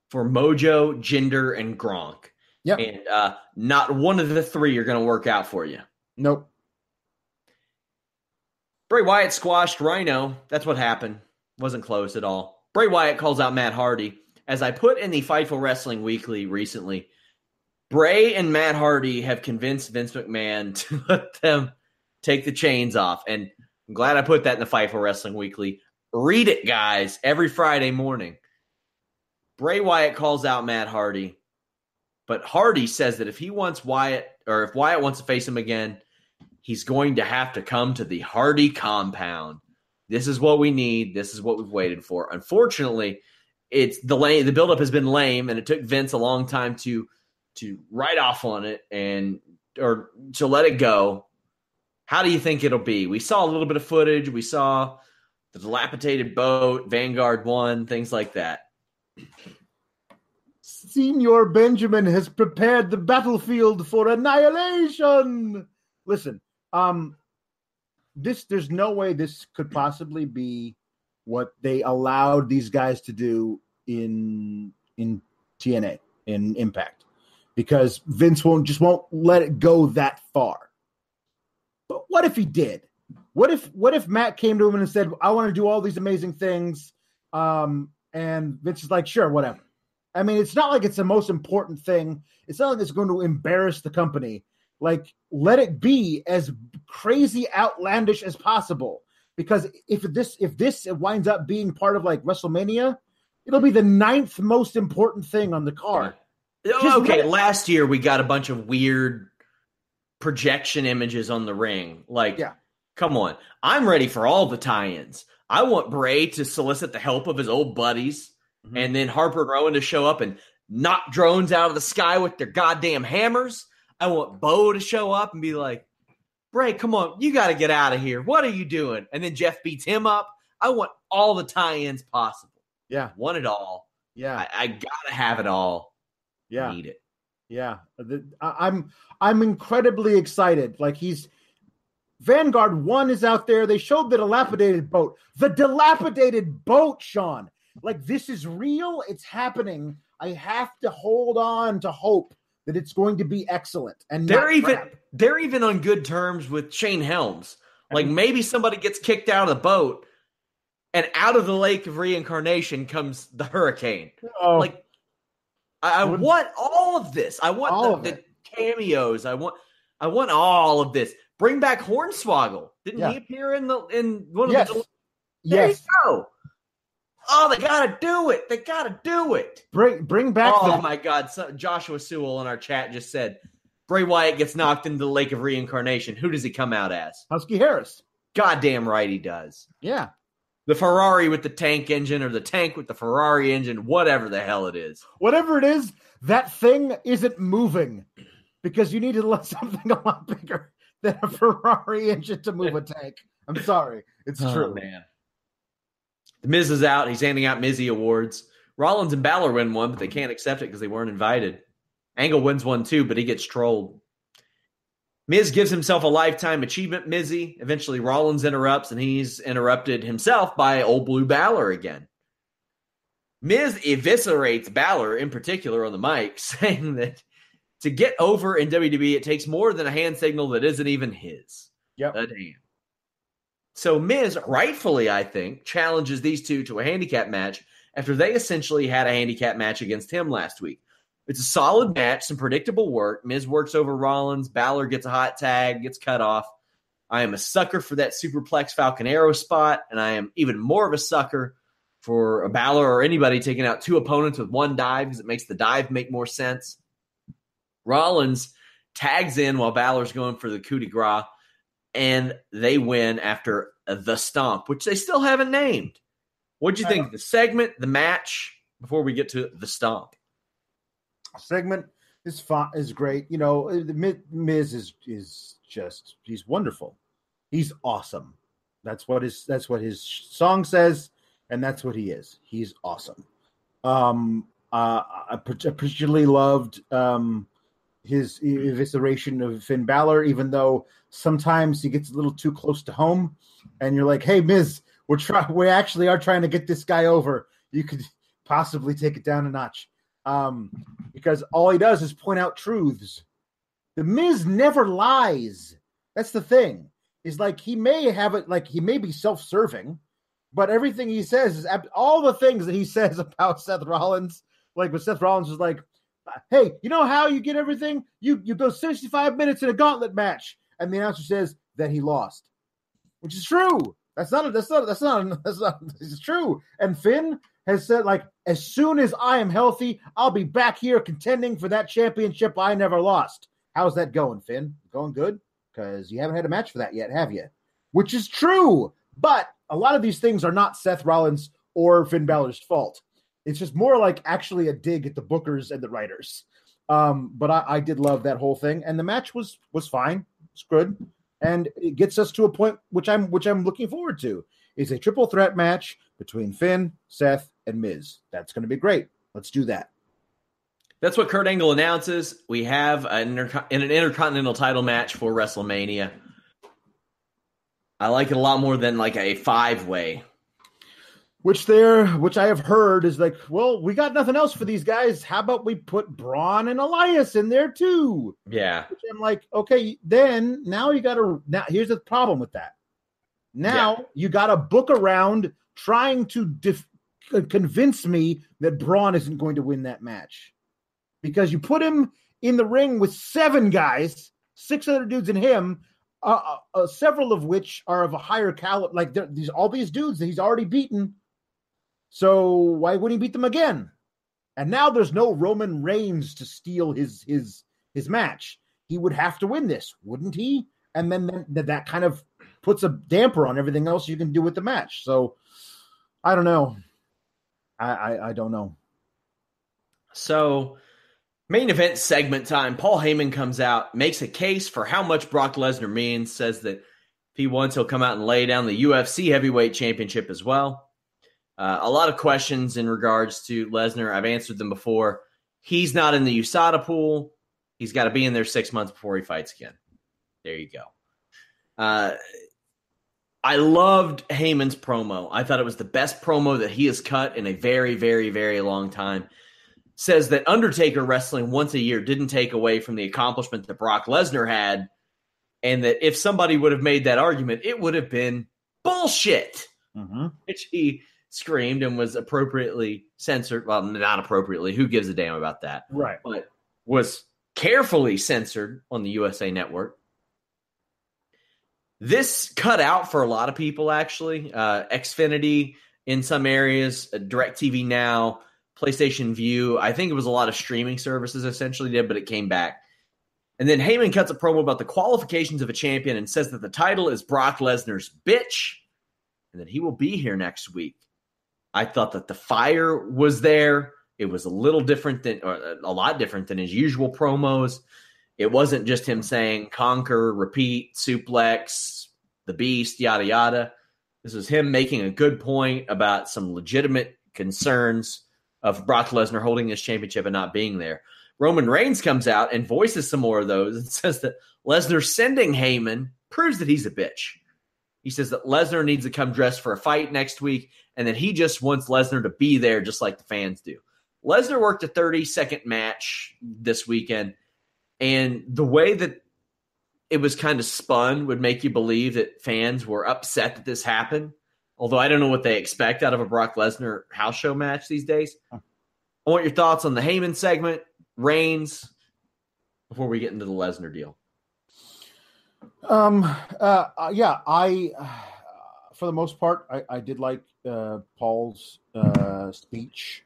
for Mojo, Jinder, and Gronk. Yep. And uh, not one of the three are going to work out for you. Nope. Bray Wyatt squashed Rhino. That's what happened. Wasn't close at all. Bray Wyatt calls out Matt Hardy. As I put in the Fightful Wrestling Weekly recently, Bray and Matt Hardy have convinced Vince McMahon to let them take the chains off. And I'm glad I put that in the Fightful Wrestling Weekly. Read it, guys, every Friday morning. Bray Wyatt calls out Matt Hardy, but Hardy says that if he wants Wyatt, or if Wyatt wants to face him again, he's going to have to come to the Hardy compound. This is what we need. This is what we've waited for. Unfortunately, it's the lame, the buildup has been lame, and it took Vince a long time to to write off on it and or to let it go. How do you think it'll be? We saw a little bit of footage. We saw the dilapidated boat, Vanguard One, things like that. Señor Benjamin has prepared the battlefield for annihilation. Listen, um, this there's no way this could possibly be what they allowed these guys to do in in TNA in Impact because Vince won't just won't let it go that far. But what if he did? What if what if Matt came to him and said, "I want to do all these amazing things," um, and Vince is like, "Sure, whatever." I mean, it's not like it's the most important thing. It's not like it's going to embarrass the company. Like, let it be as crazy, outlandish as possible. Because if this if this winds up being part of like WrestleMania, it'll be the ninth most important thing on the card. Just okay, last year we got a bunch of weird projection images on the ring. Like, Yeah. come on. I'm ready for all the tie ins. I want Bray to solicit the help of his old buddies Mhm. and then Harper and Rowan to show up and knock drones out of the sky with their goddamn hammers. I want Bo to show up and be like, Bray, come on, you got to get out of here. What are you doing? And then Jeff beats him up. I want all the tie ins possible. Yeah, Want it all. yeah, I, I got to have it all. yeah. Need it. Yeah, the, I, I'm I'm incredibly excited. Like he's Vanguard One is out there. They showed the dilapidated boat. The dilapidated boat, Sean. Like this is real. It's happening. I have to hold on to hope that it's going to be excellent. And They're even crap. they're even on good terms with Shane Helms. Like maybe somebody gets kicked out of the boat, and out of the lake of reincarnation comes the hurricane. Oh, Like I, I want all of this. I want the, the cameos. I want I want all of this. Bring back Hornswoggle. Didn't Yeah. he appear in the in one of yes, the? There yes. you go. Oh, they gotta do it. They gotta do it. Bring bring back oh the my God! So, Joshua Sewell in our chat just said Bray Wyatt gets knocked into the lake of reincarnation. Who does he come out as? Husky Harris. Goddamn right he does. Yeah, The Ferrari with the tank engine, or the tank with the Ferrari engine, whatever the hell it is. whatever it is, that thing isn't moving because you need to let something a lot bigger than a Ferrari engine to move a tank. I'm sorry, it's Oh, true. man. The Miz is out. He's handing out Mizzy awards. Rollins and Balor win one, but they can't accept it because they weren't invited. Angle wins one too, but he gets trolled. Miz gives himself a lifetime achievement, Mizzy. Eventually, Rollins interrupts, and he's interrupted himself by Old Blue Balor again. Miz eviscerates Balor in particular on the mic, saying that to get over in WWE, it takes more than a hand signal that isn't even his. Yep. A damn. So Miz, rightfully, I think, challenges these two to a handicap match after they essentially had a handicap match against him last week. It's a solid match, some predictable work. Miz works over Rollins. Balor gets a hot tag, gets cut off. I am a sucker for that superplex Falcon Arrow spot, and I am even more of a sucker for a Balor or anybody taking out two opponents with one dive because it makes the dive make more sense. Rollins tags in while Balor's going for the coup de grace, and they win after the stomp, which they still haven't named. What'd you think? The segment, the match, before we get to the stomp? Segment is fun, is great. You know, the Miz is is just he's wonderful. He's awesome. That's what his that's what his song says, and that's what he is. He's awesome. Um, uh, I particularly loved um, his evisceration of Finn Balor, even though sometimes he gets a little too close to home, and you're like, "Hey, Miz, we're trying. We actually are trying to get this guy over. You could possibly take it down a notch." Um, because all he does is point out truths. The Miz never lies. That's the thing. Is like he may have it, like he may be self-serving, but everything he says is all the things that he says about Seth Rollins. Like when Seth Rollins was like, hey, you know how you get everything? You you go 65 minutes in a gauntlet match, and the announcer says that he lost, which is true. That's not that's not that's not that's not is true. And Finn has said like as soon as I am healthy, I'll be back here contending for that championship I never lost. How's that going, Finn? Going good? Because you haven't had a match for that yet, have you? Which is true, but a lot of these things are not Seth Rollins or Finn Balor's fault. It's just more like actually a dig at the bookers and the writers. Um, but I, I did love that whole thing, and the match was was fine. It's good, and it gets us to a point which I'm which I'm looking forward to. Is a triple threat match between Finn, Seth, and Miz. That's going to be great. Let's do that. That's what Kurt Angle announces. We have an, inter- an intercontinental title match for WrestleMania. I like it a lot more than like a five way which there which i have heard is like well we got nothing else for these guys. How about we put braun and elias in there too? Yeah. Which i'm like okay then now you gotta now here's the problem with that. Now yeah. you gotta book around trying to def- convince me that braun isn't going to win that match. Because you put him in the ring with seven guys six other dudes and him uh, uh, uh several of which are of a higher caliber like these all these dudes that he's already beaten so why wouldn't he beat them again? And now there's no Roman Reigns to steal his his his match. He would have to win this, wouldn't he? And then, then that kind of puts a damper on everything else you can do with the match. So I don't know. I, I, I don't know. So main event segment time. Paul Heyman comes out, makes a case for how much Brock Lesnar means, says that if he wants, he'll come out and lay down the UFC heavyweight championship as well. Uh, a lot of questions in regards to Lesnar. I've answered them before. He's not in the USADA pool. He's got to be in there six months before he fights again. There you go. Uh, I loved Heyman's promo. I thought it was the best promo that he has cut in a very, very, very long time. Says that Undertaker wrestling once a year didn't take away from the accomplishment that Brock Lesnar had, and that if somebody would have made that argument, it would have been bullshit. Mm-hmm. Which he screamed and was appropriately censored. Well, not appropriately. Who gives a damn about that? Right. But was carefully censored on the USA Network. This cut out for a lot of people, actually. Uh, Xfinity in some areas, uh, DirecTV Now, PlayStation Vue. I think it was a lot of streaming services essentially did, but it came back. And then Heyman cuts a promo about the qualifications of a champion and says that the title is Brock Lesnar's bitch and that he will be here next week. I thought that the fire was there. It was a little different than, or a lot different than his usual promos. It wasn't just him saying conquer, repeat, suplex, the beast, yada, yada. This was him making a good point about some legitimate concerns of Brock Lesnar holding his championship and not being there. Roman Reigns comes out and voices some more of those and says that Lesnar sending Heyman proves that he's a bitch. He says that Lesnar needs to come dressed for a fight next week and that he just wants Lesnar to be there just like the fans do. Lesnar worked a 30 second match this weekend, and the way that it was kind of spun would make you believe that fans were upset that this happened. Although I don't know what they expect out of a Brock Lesnar house show match these days. I want your thoughts on the Heyman segment, Reigns, before we get into the Lesnar deal. Um. Uh. Yeah. I, uh, for the most part, I, I did like uh, Paul's uh, speech.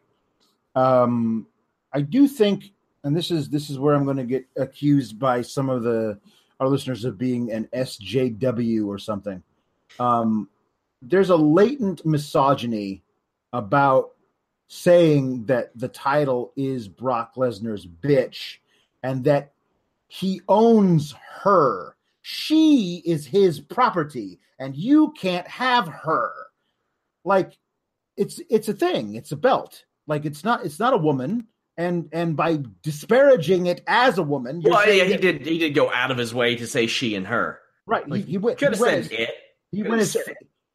Um. I do think, and this is this is where I'm going to get accused by some of the our listeners of being an SJW or something. Um. There's a latent misogyny about saying that the title is Brock Lesnar's bitch and that he owns her she is his property and you can't have her. Like it's it's a thing. It's a belt. Like it's not it's not a woman. And and by disparaging it as a woman well yeah he did he did go out of his way to say she and her. Right. Like, he, he went could have said it. he went as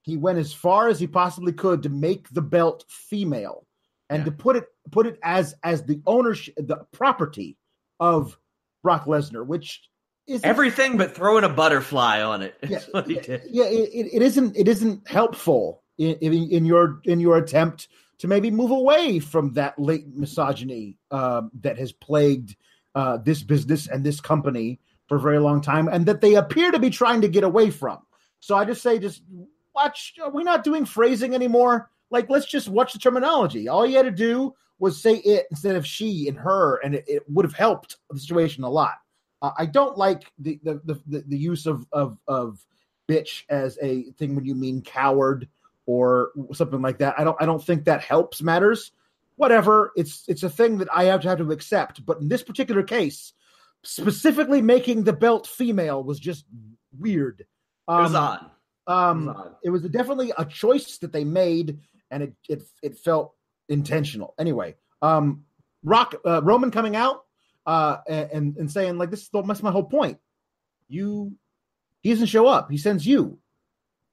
he went as far as he possibly could to make the belt female and yeah. to put it put it as as the ownership the property of Brock Lesnar which isn't, everything but throwing a butterfly on it. Yeah, yeah it, it isn't it isn't helpful in, in, your in your attempt to maybe move away from that latent misogyny um, that has plagued uh, this business and this company for a very long time, and that they appear to be trying to get away from. So I just say, just watch. Are we not doing phrasing anymore? Like, let's just watch the terminology. All you had to do was say it instead of she and her, and it, it would have helped the situation a lot. Uh, I don't like the the, the the use of of of bitch as a thing when you mean coward or something like that. I don't I don't think that helps matters. Whatever, it's it's a thing that I have to have to accept. But in this particular case, specifically making the belt female was just weird. Um, it was odd. Um, it was, odd. it was definitely a choice that they made, and it it it felt intentional. Anyway, um, Rock uh, Roman coming out uh, and and saying like this is that's my whole point. You, he doesn't show up. He sends you.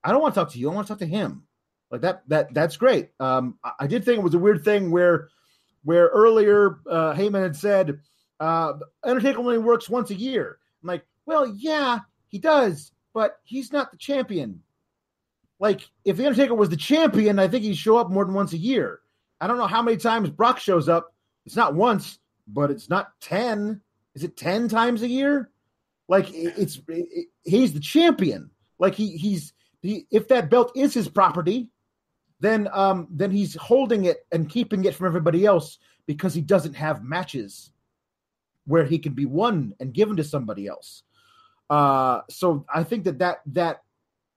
I don't want to talk to you. I want to talk to him. Like that that that's great. Um, I, I did think it was a weird thing where where earlier uh, Heyman had said uh, Undertaker only works once a year. I'm like, well, yeah, he does, but he's not the champion. Like, if the Undertaker was the champion, I think he'd show up more than once a year. I don't know how many times Brock shows up. It's not once but it's not 10. Is it 10 times a year? Like it's it, he's the champion. Like he he's he, if that belt is his property, then um then he's holding it and keeping it from everybody else because he doesn't have matches where he can be won and given to somebody else. Uh so I think that that that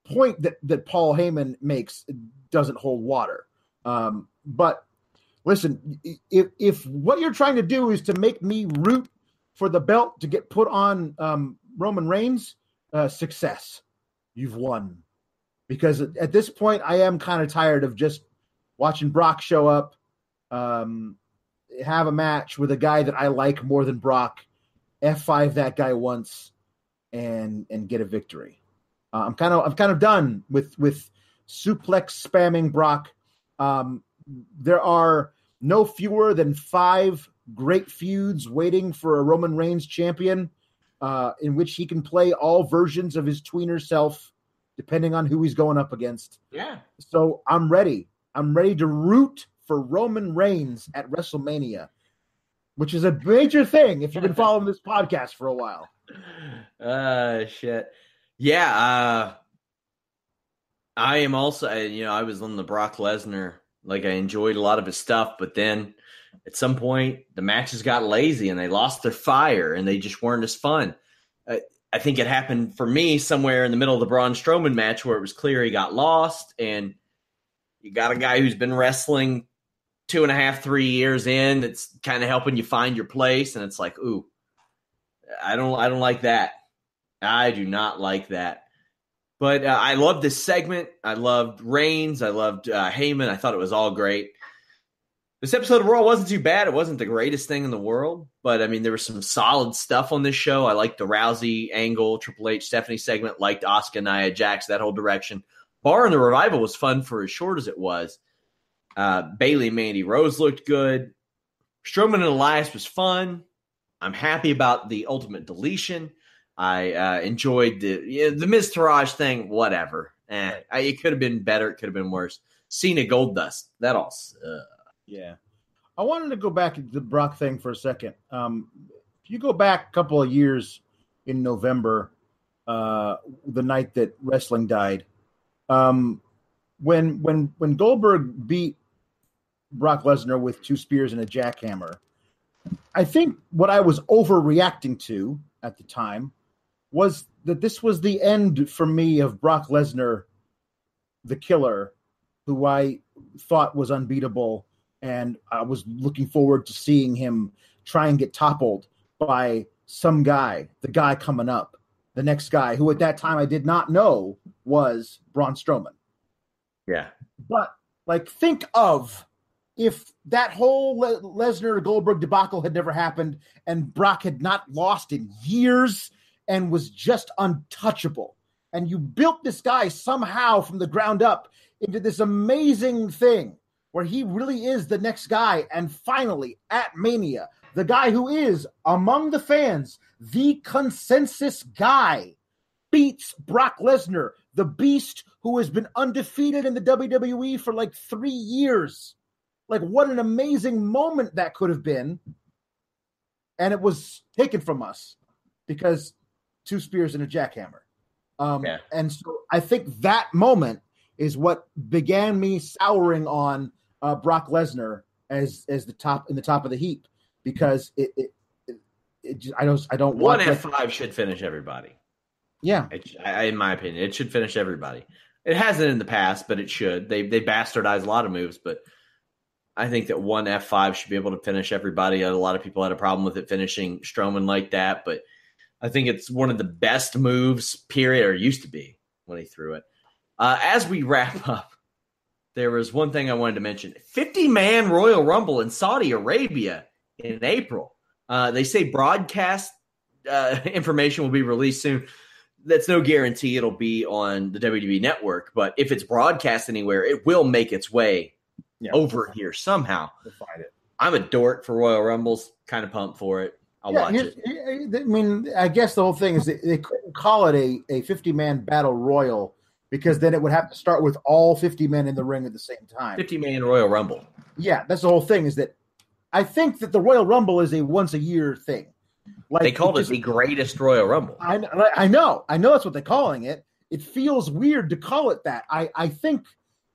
point that that Paul Heyman makes doesn't hold water. Um but listen, if if what you're trying to do is to make me root for the belt to get put on um, Roman Reigns, uh, success, you've won. Because at this point, I am kind of tired of just watching Brock show up, um, have a match with a guy that I like more than Brock, F5 that guy once, and and get a victory. Uh, I'm kind of I'm kind of done with with suplex spamming Brock. Um, there are no fewer than five great feuds waiting for a Roman Reigns champion, uh, in which he can play all versions of his tweener self, depending on who he's going up against. Yeah. So I'm ready. I'm ready to root for Roman Reigns at WrestleMania, which is a major thing if you've been following this podcast for a while. Uh, shit. Yeah. Uh, I am also, you know, I was on the Brock Lesnar like I enjoyed a lot of his stuff, but then at some point the matches got lazy and they lost their fire and they just weren't as fun. Uh, I think it happened for me somewhere in the middle of the Braun Strowman match where it was clear he got lost, and you got a guy who's been wrestling two and a half, three years in that's kind of helping you find your place, and it's like, ooh, I don't, I don't like that. I do not like that. But uh, I loved this segment. I loved Reigns. I loved uh, Heyman. I thought it was all great. This episode of Raw wasn't too bad. It wasn't the greatest thing in the world, but I mean, there was some solid stuff on this show. I liked the Rousey angle, Triple H, Stephanie segment, liked Asuka, Nia Jax, that whole direction. Bar and the Revival was fun for as short as it was. Uh, Bayley and Mandy Rose looked good. Strowman and Elias was fun. I'm happy about the ultimate deletion. I uh, enjoyed the yeah, the Miz Taraj thing. Whatever, eh, I, it could have been better. It could have been worse. Cena Goldust. That all. Uh, yeah. I wanted to go back to the Brock thing for a second. Um, if you go back a couple of years in November, uh, the night that wrestling died, um, when when when Goldberg beat Brock Lesnar with two spears and a jackhammer, I think what I was overreacting to at the time was that this was the end for me of Brock Lesnar, the killer, who I thought was unbeatable and I was looking forward to seeing him try and get toppled by some guy, the guy coming up, the next guy, who at that time I did not know was Braun Strowman. Yeah. But like, think of if that whole Le- Lesnar Goldberg debacle had never happened and Brock had not lost in years and was just untouchable. And you built this guy somehow from the ground up into this amazing thing where he really is the next guy. And finally, at Mania, the guy who is among the fans, the consensus guy, beats Brock Lesnar, the beast who has been undefeated in the WWE for like three years. Like, what an amazing moment that could have been. And it was taken from us because two spears and a jackhammer. Um, yeah. And so I think that moment is what began me souring on uh, Brock Lesnar as as the top in the top of the heap because it it, it, it just, I don't I don't one F five should finish everybody. Yeah, it, I, in my opinion, it should finish everybody. It hasn't in the past, but it should. They they bastardize a lot of moves, but I think that one F five should be able to finish everybody. A lot of people had a problem with it finishing Strowman like that, but I think it's one of the best moves. Period, or used to be when he threw it. Uh, as we wrap up, there was one thing I wanted to mention 50 man Royal Rumble in Saudi Arabia in April. Uh, they say broadcast uh, information will be released soon. That's no guarantee it'll be on the WWE network, but if it's broadcast anywhere, it will make its way yeah, over we'll here somehow. We'll find it. I'm a dork for Royal Rumbles, kind of pumped for it. I'll yeah, watch it. I mean, I guess the whole thing is they couldn't call it a, a 50 man battle royal because then it would have to start with all 50 men in the ring at the same time. 50 man Royal Rumble. Yeah, that's the whole thing is that I think that the Royal Rumble is a once a year thing. Like they called it, just, it the greatest Royal Rumble. I, I know. I know that's what they're calling it. It feels weird to call it that. I, I think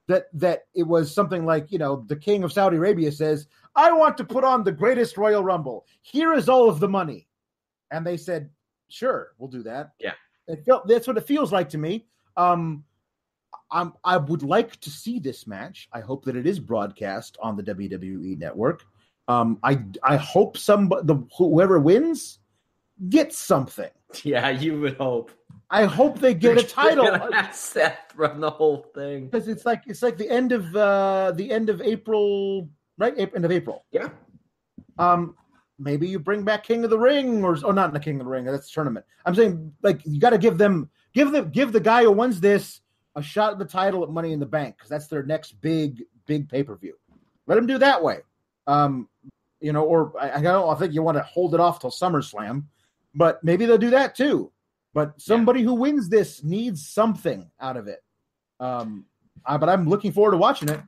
that that it was something like, you know, the king of Saudi Arabia says, I want to put on the greatest Royal Rumble. Here is all of the money. And they said, sure, we'll do that. Yeah. It felt that's what it feels like to me. Um, I'm, I would like to see this match. I hope that it is broadcast on the WWE network. Um, I I hope some the whoever wins gets something. Yeah, you would hope. I hope they get a title. Seth run the whole thing because it's like it's like the end of uh the end of April, right? End of April. Yeah. Um, maybe you bring back King of the Ring or or not in the King of the Ring. That's the tournament. I'm saying like you got to give them give the give the guy who wins this a shot at the title at Money in the Bank because that's their next big big pay per view. Let them do that way. Um, you know, or I, I don't. I think you want to hold it off till SummerSlam, but maybe they'll do that too. But somebody yeah. who wins this needs something out of it. Um, I, but I'm looking forward to watching it.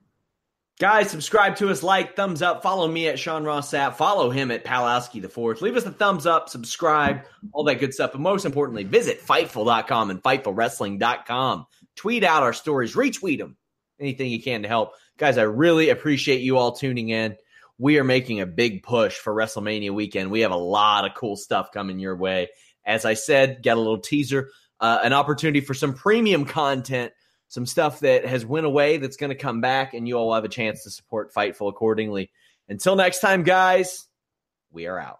Guys, subscribe to us, like, thumbs up, follow me at Sean Ross Sapp, follow him at Palowski the Fourth. Leave us a thumbs up, subscribe, all that good stuff. But most importantly, visit Fightful.com and FightfulWrestling.com. Tweet out our stories, retweet them, anything you can to help. Guys, I really appreciate you all tuning in. We are making a big push for WrestleMania weekend. We have a lot of cool stuff coming your way. As I said, get a little teaser, uh, an opportunity for some premium content some stuff that has went away that's going to come back, and you all have a chance to support Fightful accordingly. Until next time, guys, we are out.